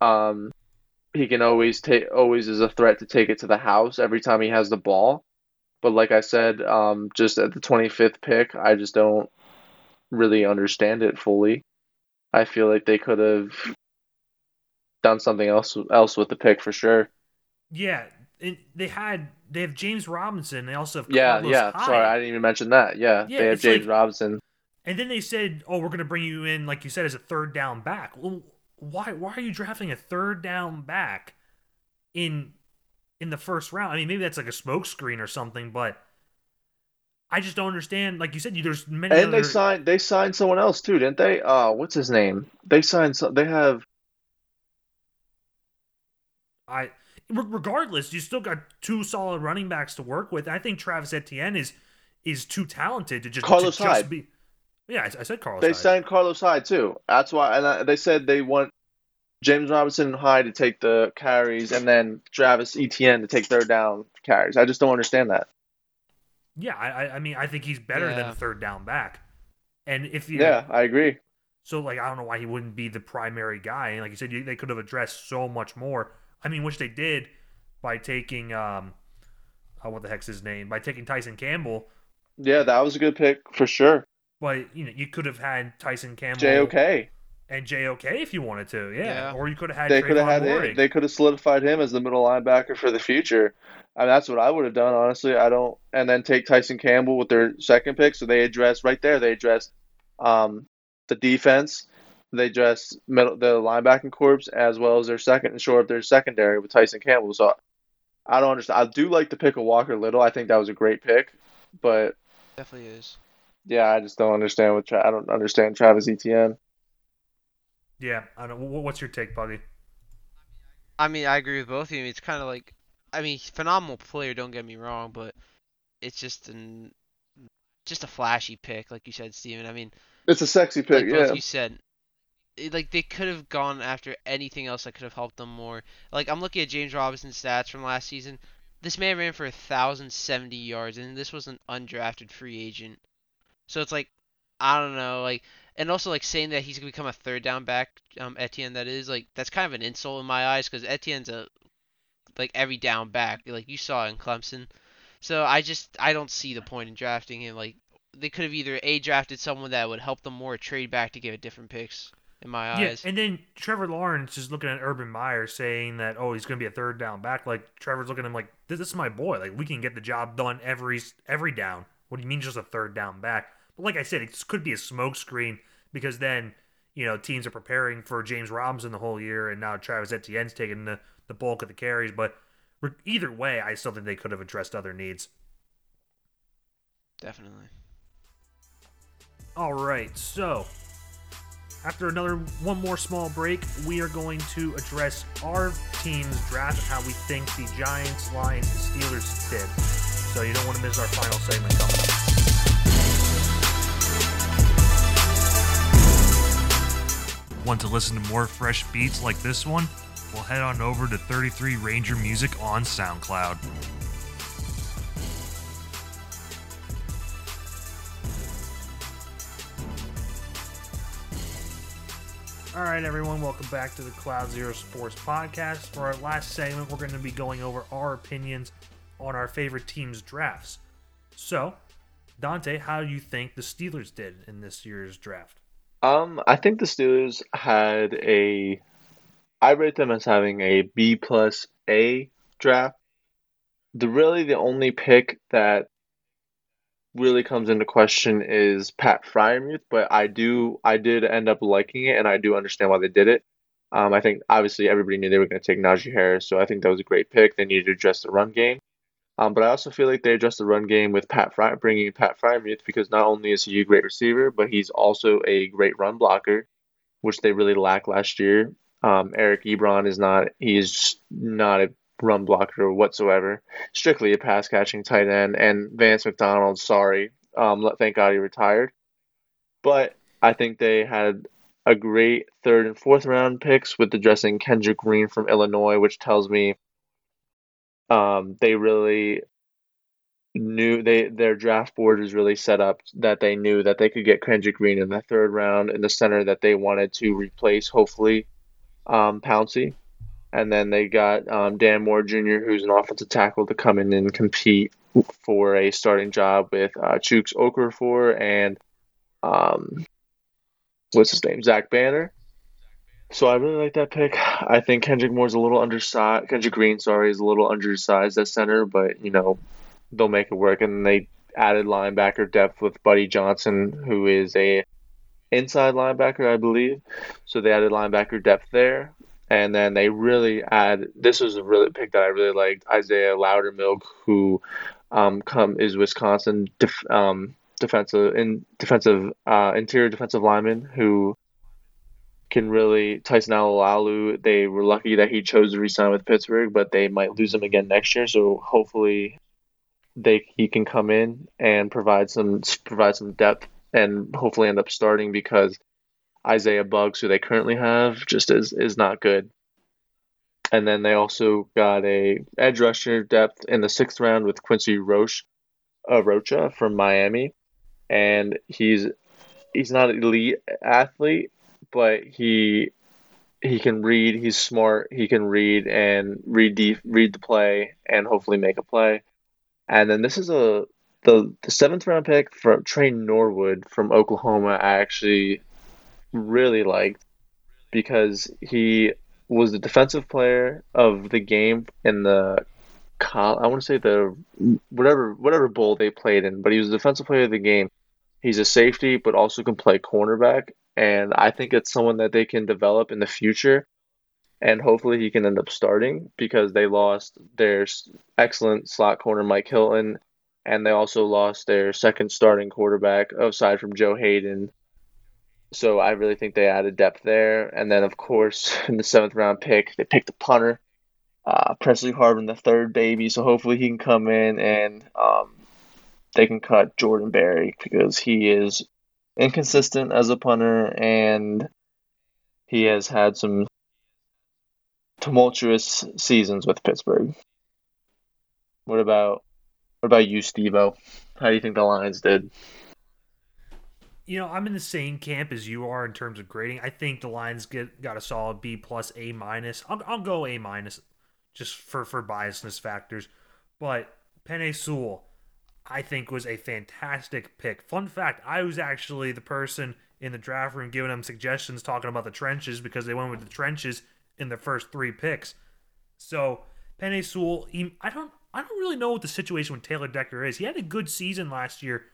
Um, he can always take, always is a threat to take it to the house every time he has the ball. But like I said, um, just at the 25th pick, I just don't really understand it fully. I feel like they could have done something else else with the pick for sure. Yeah. And they had they have James Robinson. They also have Yeah, Carlos yeah. Hyde. Sorry, I didn't even mention that. Yeah, Yeah, they have James like- Robinson. And then they said, "Oh, we're going to bring you in, like you said, as a third down back." Well, why? Why are you drafting a third down back in in the first round? I mean, maybe that's like a smokescreen or something, but I just don't understand. Like you said, you there's many. And they signed they signed someone else too, didn't they? Uh, what's his name? They signed some. They have I regardless, you still got two solid running backs to work with. I think Travis Etienne is is too talented to just Carlos to just Hyde. be. Yeah, I, I said Carlos. they Hyde. signed Carlos Hyde too. That's why, and uh, they said they want James Robinson and Hyde to take the carries, and then Travis Etienne to take third down carries. I just don't understand that. Yeah, I, I mean, I think he's better than Yeah. a third down back. And if you, Yeah, I agree. so like, I don't know why he wouldn't be the primary guy. And like you said, you, they could have addressed so much more. I mean, which they did by taking, um, uh, what the heck's his name? By taking Tyson Campbell. Yeah, that was a good pick for sure. But you know, you could have had Tyson Campbell JOK. and JOK if you wanted to, yeah. Yeah. Or you could have had They could have had Moehrig. him. They could have solidified him as the middle linebacker for the future. I mean, that's what I would have done, honestly. I don't, and then take Tyson Campbell with their second pick. So they addressed right there. They addressed um, the defense. They addressed middle, the linebacking corps as well as their second and shore up their secondary with Tyson Campbell. So I don't understand. I do like the pick of Walker Little. I think that was a great pick, but Definitely is. yeah, I just don't understand what Tra- I don't understand Travis Etienne. yeah, I don't. What's your take, Puggy? I mean, I agree with both of you. It's kind of like, I mean, phenomenal player. Don't get me wrong, but it's just an just a flashy pick, like you said, Stephen. I mean, It's a sexy pick, like yeah. both you said, it- like they could have gone after anything else that could have helped them more. Like I'm looking at James Robinson's stats from last season. This man ran for thousand seventy yards, and this was an undrafted free agent. So it's like, I don't know, like, and also like saying that he's gonna become a third down back, um, Etienne. That is like that's kind of an insult in my eyes because Etienne's a like every down back, like you saw in Clemson. So I just I don't see the point in drafting him. Like they could have either a drafted someone that would help them more, trade back to give different picks. In my Yeah, and then Trevor Lawrence is looking at Urban Meyer saying that oh he's going to be a third down back. Like Trevor's looking at him like this, this is my boy. Like we can get the job done every every down. What do you mean just a third down back? But like I said, it could be a smokescreen because then you know teams are preparing for James Robinson the whole year, and now Travis Etienne's taking the the bulk of the carries. But either way, I still think they could have addressed other needs. definitely. All right, so after another one more small break, we are going to address our team's draft and how we think the Giants, Lions, and Steelers did. So you don't want to miss our final segment coming up. Want to listen to more fresh beats like this one? Well, head on over to 33 Ranger Music on SoundCloud. All right, everyone, welcome back to the Cloud Zero Sports Podcast. For our last segment, we're going to be going over our opinions on our favorite teams' drafts. So, Dante, how do you think the Steelers did in this year's draft? Um, I think the Steelers had a. I rate them as having a B plus A draft. The really the only pick that really comes into question is Pat Freiermuth, but I do I did end up liking it, and I do understand why they did it. Um, I think obviously everybody knew they were going to take Najee Harris, so I think that was a great pick. They needed to address the run game. Um, but I also feel like they addressed the run game with Pat Fry, bringing Pat Freiermuth because not only is he a great receiver, but he's also a great run blocker, which they really lacked last year. Um, Eric Ebron is not he is not a run blocker whatsoever, strictly a pass catching tight end. And Vance McDonald, sorry, um, thank God he retired. But I think they had a great third and fourth round picks with addressing Kendrick Green from Illinois, which tells me um, they really knew they their draft board was really set up that they knew that they could get Kendrick Green in the third round in the center that they wanted to replace hopefully um, Pouncey. And then they got um, Dan Moore Jr., who's an offensive tackle, to come in and compete for a starting job with uh, Chuks Okorafor and um, what's his name, Zach Banner. So I really like that pick. I think Kendrick Moore's a little undersized. Kendrick Green, sorry, is a little undersized at center, but you know they'll make it work. And they added linebacker depth with Buddy Johnson, who is a inside linebacker, I believe. So they added linebacker depth there. And then they really add. This was a really pick that I really liked. Isaiah Loudermilk, who um, come is Wisconsin def, um, defensive in defensive uh, interior defensive lineman who can really Tyson Alualu. They were lucky that he chose to resign with Pittsburgh, but they might lose him again next year. So hopefully, they he can come in and provide some provide some depth and hopefully end up starting because Isaiah Buggs, who they currently have, just is is not good. And then they also got a edge rusher depth in the sixth round with Quincy Roche, uh, Rocha from Miami, and he's he's not an elite athlete, but he he can read. He's smart. He can read and read the read the play and hopefully make a play. And then this is a the the seventh round pick from Tre Norwood from Oklahoma. I actually really liked because he was the defensive player of the game in the I want to say the whatever whatever bowl they played in, but he was the defensive player of the game. He's a safety, but also can play cornerback, and I think it's someone that they can develop in the future, and hopefully he can end up starting because they lost their excellent slot corner Mike Hilton, and they also lost their second starting quarterback aside from Joe Haden so I really think they added depth there. And then, of course, in the seventh round pick, they picked a punter, uh, Pressley Harvin, the third baby. So hopefully he can come in and um, they can cut Jordan Berry because he is inconsistent as a punter and he has had some tumultuous seasons with Pittsburgh. What about what about you, Stevo? How do you think the Lions did? You know, I'm in the same camp as you are in terms of grading. I think the Lions get got a solid B plus A minus. I'll, I'll go A minus, just for for biasness factors. But Penei Sewell, I think was a fantastic pick. Fun fact: I was actually the person in the draft room giving them suggestions, talking about the trenches because they went with the trenches in the first three picks. So Penei Sewell, he, I don't I don't really know what the situation with Taylor Decker is. He had a good season last year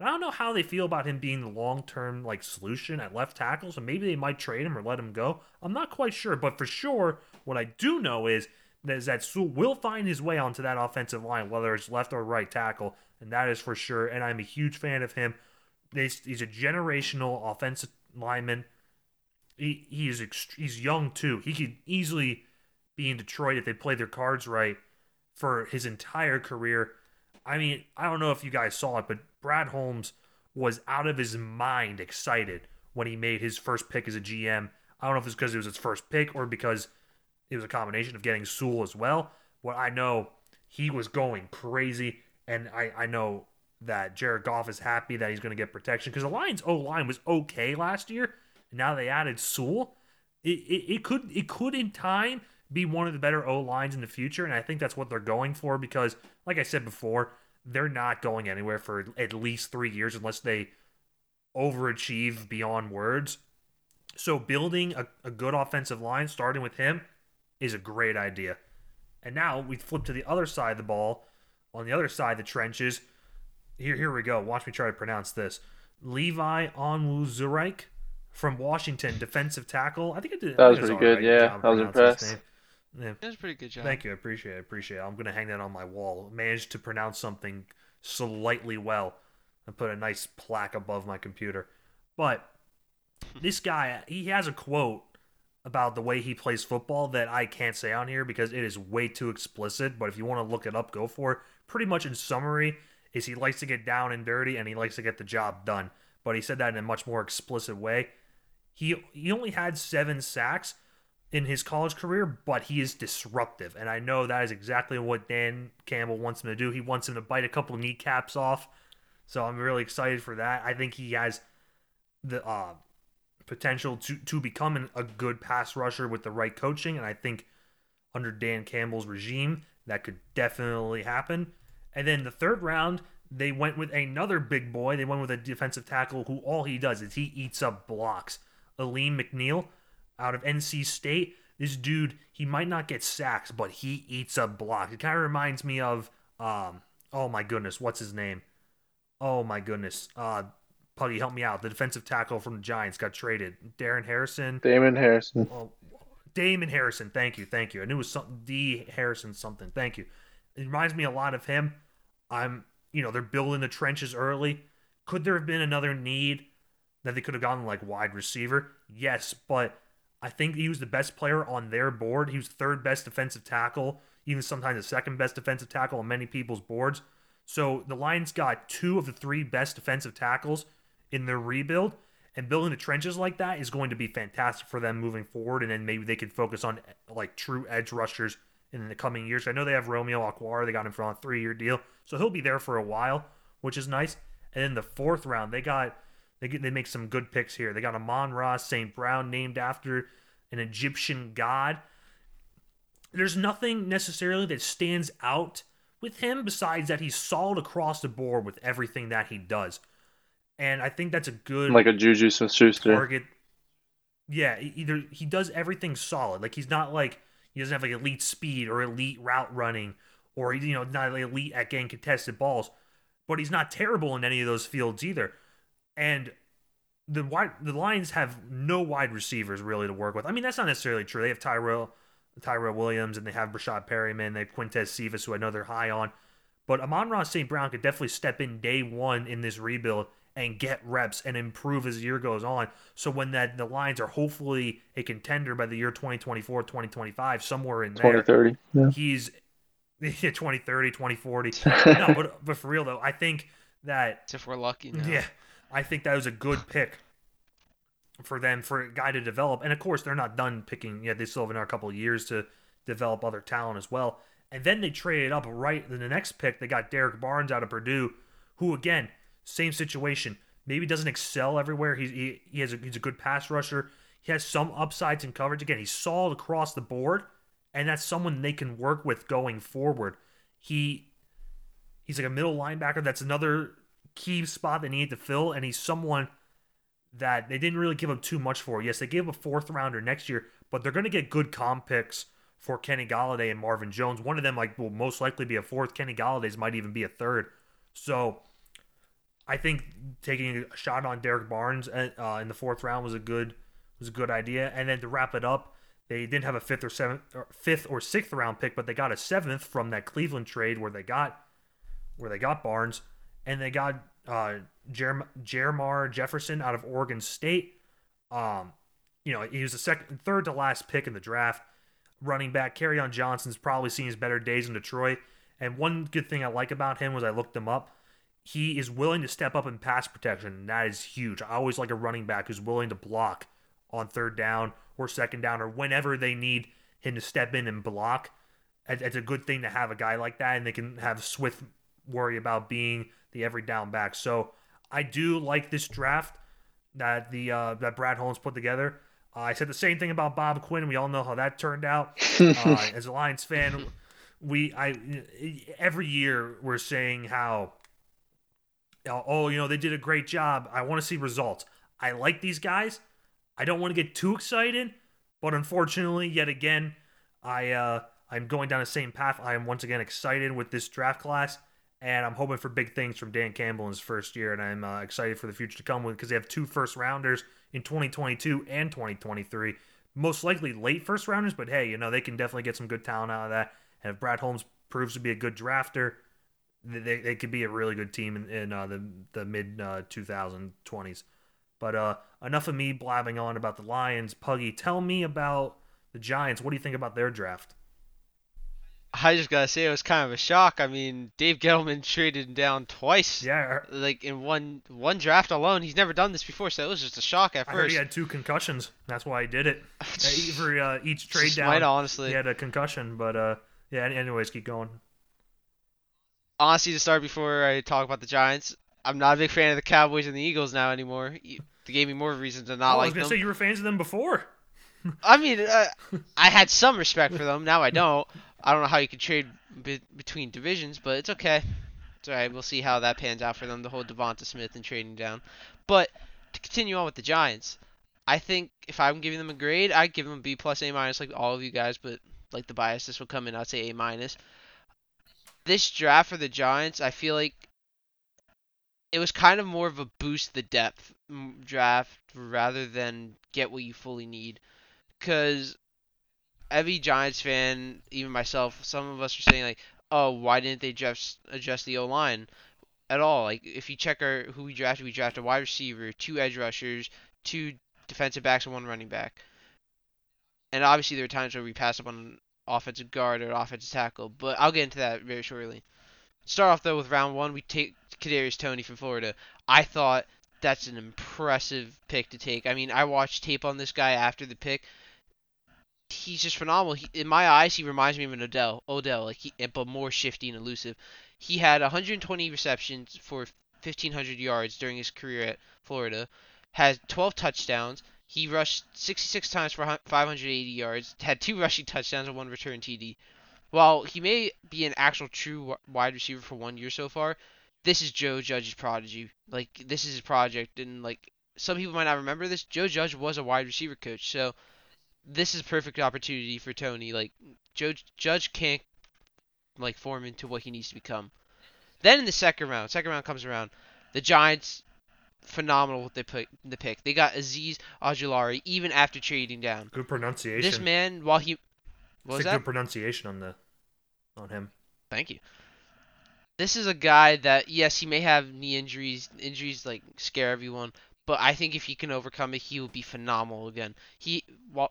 I don't know how they feel about him being the long term like solution at left tackle, so maybe they might trade him or let him go. I'm not quite sure, but for sure, what I do know is that, is that Sewell will find his way onto that offensive line, whether it's left or right tackle, and that is for sure. And I'm a huge fan of him. He's, he's a generational offensive lineman. He he is ext- he's young too. He could easily be in Detroit if they play their cards right for his entire career. I mean, I don't know if you guys saw it, but Brad Holmes was out of his mind excited when he made his first pick as a GM. I don't know if it's because it was his first pick or because it was a combination of getting Sewell as well. What I know, he was going crazy, and I, I know that Jared Goff is happy that he's going to get protection because the Lions' O line was okay last year. And now they added Sewell. It, it, it could it could in time be one of the better O lines in the future, and I think that's what they're going for because, like I said before, they're not going anywhere for at least three years unless they overachieve beyond words. So building a, a good offensive line, starting with him, is a great idea. And now we flip to the other side of the ball. On the other side of the trenches, here here we go. Watch me try to pronounce this. Levi Onwuzurike from Washington, defensive tackle. I think I did. That was pretty good. Right yeah, I was impressed. Yeah. That was pretty good job. Thank you. I appreciate it. I appreciate it. I'm going to hang that on my wall. Managed to pronounce something slightly well and put a nice plaque above my computer. But this guy, he has a quote about the way he plays football that I can't say on here because it is way too explicit. But if you want to look it up, go for it. Pretty much in summary, is he likes to get down and dirty and he likes to get the job done. But he said that in a much more explicit way. He he only had seven sacks, in his college career, but he is disruptive. And I know that is exactly what Dan Campbell wants him to do. He wants him to bite a couple of kneecaps off. So I'm really excited for that. I think he has the uh, potential to, to become a good pass rusher with the right coaching. And I think under Dan Campbell's regime, that could definitely happen. And then the third round, they went with another big boy. They went with a defensive tackle who all he does is he eats up blocks. Alim McNeill out of NC State. This dude, he might not get sacks, but he eats up blocks. It kind of reminds me of, um, oh my goodness, what's his name? Oh my goodness, uh, Puggy, help me out. The defensive tackle from the Giants got traded. Darren Harrison. Damon Harrison. Oh, Damon Harrison. Thank you, thank you. I knew it was something. D Harrison something. Thank you. It reminds me a lot of him. I'm, you know, they're building the trenches early. Could there have been another need that they could have gotten like wide receiver? Yes, but I think he was the best player on their board. He was third best defensive tackle, even sometimes the second best defensive tackle on many people's boards. So the Lions got two of the three best defensive tackles in their rebuild. And building the trenches like that is going to be fantastic for them moving forward. And then maybe they could focus on like true edge rushers in the coming years. I know they have Romeo Okwara. They got him for a three year deal. So he'll be there for a while, which is nice. And then the fourth round, they got they get, they make some good picks here. They got Amon-Ra St. Brown named after an Egyptian god. There's nothing necessarily that stands out with him besides that he's solid across the board with everything that he does. And I think that's a good Like a Juju Smith Schuster. target. Yeah, either he does everything solid. Like he's not like he doesn't have like elite speed or elite route running or you know not elite at getting contested balls, but he's not terrible in any of those fields either. And the wide the Lions have no wide receivers really to work with. I mean that's not necessarily true. They have Tyrell Tyrell Williams and they have Breshad Perriman. They have Quintez Cephus, who I know they're high on. But Amon Ross St. Brown could definitely step in day one in this rebuild and get reps and improve as the year goes on. So when that the Lions are hopefully a contender by the year 2024, 2025, somewhere in there, 2030. Yeah. he's yeah, 2030, 2040. no, but but for real though, I think that If we're lucky. Now. yeah, I think that was a good pick for them for a guy to develop. And of course, they're not done picking. Yeah, they still have another couple years to develop other talent as well. And then they traded up right in the next pick. They got Derrick Barnes out of Purdue, who again, same situation. Maybe doesn't excel everywhere. He's he, he has a, he's a good pass rusher. He has some upsides in coverage. Again, he's solid across the board, and that's someone they can work with going forward. He he's like a middle linebacker. That's another key spot they needed to fill, and he's someone that they didn't really give up too much for. Yes, they gave him a fourth rounder next year, but they're going to get good comp picks for Kenny Golladay and Marvin Jones. One of them like will most likely be a fourth. Kenny Golladay's might even be a third. So I think taking a shot on Derrick Barnes uh, in the fourth round was a good was a good idea. And then to wrap it up, they didn't have a fifth or seventh or fifth or sixth round pick, but they got a seventh from that Cleveland trade where they got where they got Barnes and they got uh, Jermar Jefferson out of Oregon State. Um, you know, he was the second, third to last pick in the draft. Running back Kerryon Johnson's probably seen his better days in Detroit. And one good thing I like about him was I looked him up. He is willing to step up in pass protection, and that is huge. I always like a running back who's willing to block on third down or second down or whenever they need him to step in and block. It's a good thing to have a guy like that, and they can have Swift worry about being the every down back. So I do like this draft that the uh, that Brad Holmes put together. Uh, I said the same thing about Bob Quinn. We all know how that turned out. Uh, as a Lions fan, we I every year we're saying how oh you know they did a great job. I want to see results. I like these guys. I don't want to get too excited, but unfortunately, yet again, I uh, I'm going down the same path. I am once again excited with this draft class, and I'm hoping for big things from Dan Campbell in his first year, and I'm uh, excited for the future to come with because they have two first rounders in 2022 and 2023. Most likely late first rounders, but hey, you know they can definitely get some good talent out of that. And if Brad Holmes proves to be a good drafter, they, they could be a really good team in, in uh, the the mid uh, 2020s. But uh, enough of me blabbing on about the Lions. Puggy, tell me about the Giants. What do you think about their draft? I just gotta say it was kind of a shock. I mean, Dave Gettleman traded him down twice. Yeah, Like in one one draft alone, he's never done this before, so it was just a shock at I heard he had two concussions. That's why he did it. For uh, each trade Just down, might honestly. he had a concussion. But uh, yeah. Anyways, keep going. honestly, to start before I talk about the Giants, I'm not a big fan of the Cowboys and the Eagles now anymore. They gave me more reason to not Oh, I was like gonna them. say you were fans of them before. I mean, uh, I had some respect for them. Now I don't. I don't know how you could trade be- between divisions, but it's okay. It's alright. We'll see how that pans out for them. The whole Devonta Smith and trading down. But to continue on with the Giants, I think if I'm giving them a grade, I'd give them a B plus, A minus, like all of you guys. But like the bias, this will come in. I'd say A minus. This draft for the Giants, I feel like it was kind of more of a boost the depth draft rather than get what you fully need because every Giants fan, even myself, some of us are saying like, "Oh, why didn't they just adjust the O line at all?" Like, if you check our who we drafted, we drafted a wide receiver, two edge rushers, two defensive backs, and one running back. And obviously, there are times where we pass up on an offensive guard or offensive tackle, but I'll get into that very shortly. Start off though with round one, we take Kadarius Toney from Florida. I thought that's an impressive pick to take. I mean, I watched tape on this guy after the pick. He's just phenomenal. He, in my eyes, he reminds me of an Odell. Odell, like he, but more shifty and elusive. He had 120 receptions for 1,500 yards during his career at Florida. Had 12 touchdowns. He rushed 66 times for 580 yards. Had two rushing touchdowns and one return TD. While he may be an actual true wide receiver for one year so far, this is Joe Judge's prodigy. Like this is his project, and like some people might not remember this. Joe Judge was a wide receiver coach, so this is a perfect opportunity for Toney. Like Joe Judge can't like form into what he needs to become. Then in the second round, second round comes around, the Giants phenomenal with the pick. The pick they got Azeez Ojulari even after trading down. Good pronunciation. This man, while he what was that? Good pronunciation on the on him. Thank you. This is a guy that yes, he may have knee injuries. Injuries like scare everyone, but I think if he can overcome it, he will be phenomenal again. He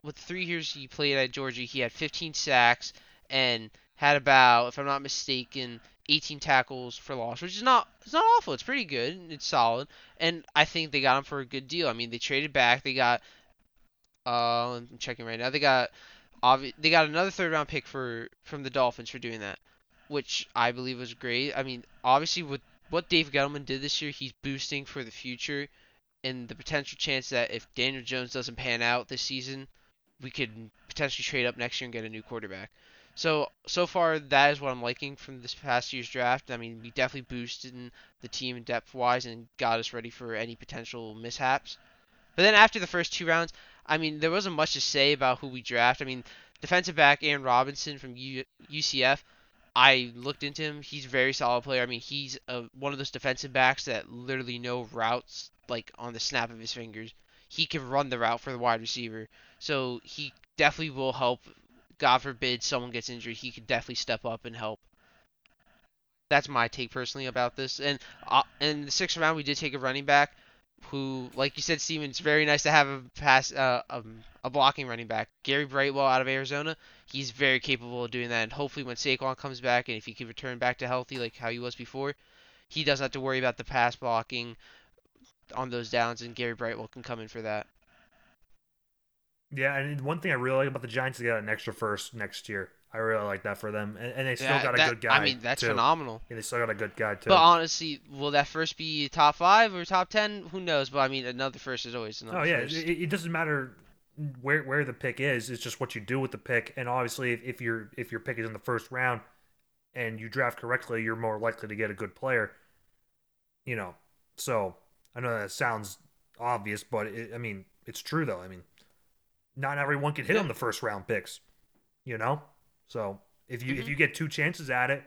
with three years he played at Georgia, he had 15 sacks and had about, if I'm not mistaken, 18 tackles for loss, which is not it's not awful. It's pretty good. It's solid, and I think they got him for a good deal. I mean, they traded back. They got. Uh, I'm checking right now. They got. Obvi- they got another third round pick for from the Dolphins for doing that, which I believe was great. I mean, obviously with what Dave Gettleman did this year, he's boosting for the future, and the potential chance that if Daniel Jones doesn't pan out this season, we could potentially trade up next year and get a new quarterback. So so far that is what I'm liking from this past year's draft. I mean, we definitely boosted the team depth wise and got us ready for any potential mishaps. But then after the first two rounds, I mean, there wasn't much to say about who we draft. I mean, defensive back Aaron Robinson from U- UCF. I looked into him. He's a very solid player. I mean, he's a, one of those defensive backs that literally know routes like on the snap of his fingers. He can run the route for the wide receiver. So he definitely will help God forbid someone gets injured, he could definitely step up and help. That's my take personally about this. And uh, in the sixth round, we did take a running back who, like you said, Stephen, it's very nice to have a pass, uh, um, a blocking running back. Gary Brightwell out of Arizona, he's very capable of doing that. And hopefully, when Saquon comes back and if he can return back to healthy like how he was before, he doesn't have to worry about the pass blocking on those downs, and Gary Brightwell can come in for that. Yeah, and one thing I really like about the Giants is they got an extra first next year. I really like that for them, and, and they still yeah, got a that, good guy. I mean, that's too. phenomenal. Yeah, they still got a good guy too. But honestly, will that first be top five or top ten? Who knows? But I mean, another first is always another. Oh yeah, it, it, doesn't matter where where the pick is. It's just what you do with the pick, and obviously, if, if your if your pick is in the first round, and you draft correctly, you're more likely to get a good player. You know, so I know that sounds obvious, but it, I mean, it's true though. I mean, not everyone can hit yeah. on the first round picks, you know. So if you mm-hmm. if you get two chances at it,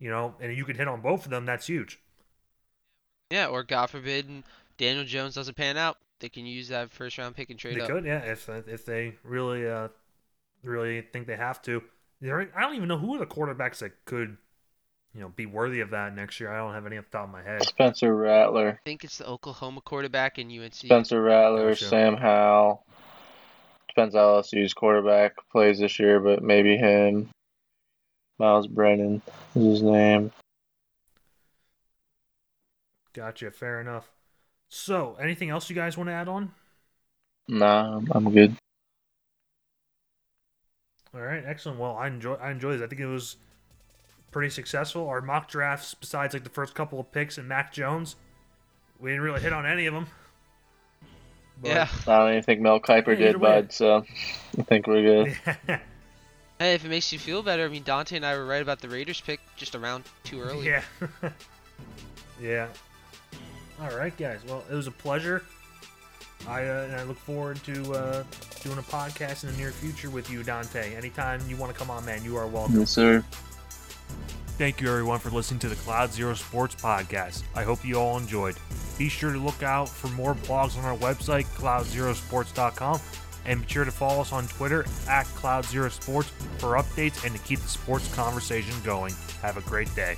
you know, and you can hit on both of them, that's huge. Yeah, or God forbid Daniel Jones doesn't pan out, they can use that first round pick and trade they up. Could, yeah, if if they really uh really think they have to. I don't even know who are the quarterbacks that could, you know, be worthy of that next year. I don't have any off the top of my head. Spencer Rattler. I think it's the Oklahoma quarterback in UNC. Spencer Rattler, gotcha. Sam Howell depends how LSU's quarterback plays this year, but maybe him. Myles Brennan is his name. Gotcha. Fair enough. So, anything else you guys want to add on? Nah, I'm good. All right, excellent. Well, I enjoy I enjoy this. I think it was pretty successful. Our mock drafts, besides like the first couple of picks and Mac Jones, we didn't really hit on any of them. But yeah. I don't even think Mel Kiper did, bud, so I think we're good. hey, if it makes you feel better, I mean, Dante and I were right about the Raiders pick just around too early. Yeah. yeah. All right, guys. Well, it was a pleasure. I uh, and I look forward to uh, doing a podcast in the near future with you, Dante. Anytime you want to come on, man, you are welcome. Yes, sir. Thank you, everyone, for listening to the Cloud Zero Sports Podcast. I hope you all enjoyed. Be sure to look out for more blogs on our website, cloudzerosports.com, and be sure to follow us on Twitter at Cloud Zero Sports for updates and to keep the sports conversation going. Have a great day.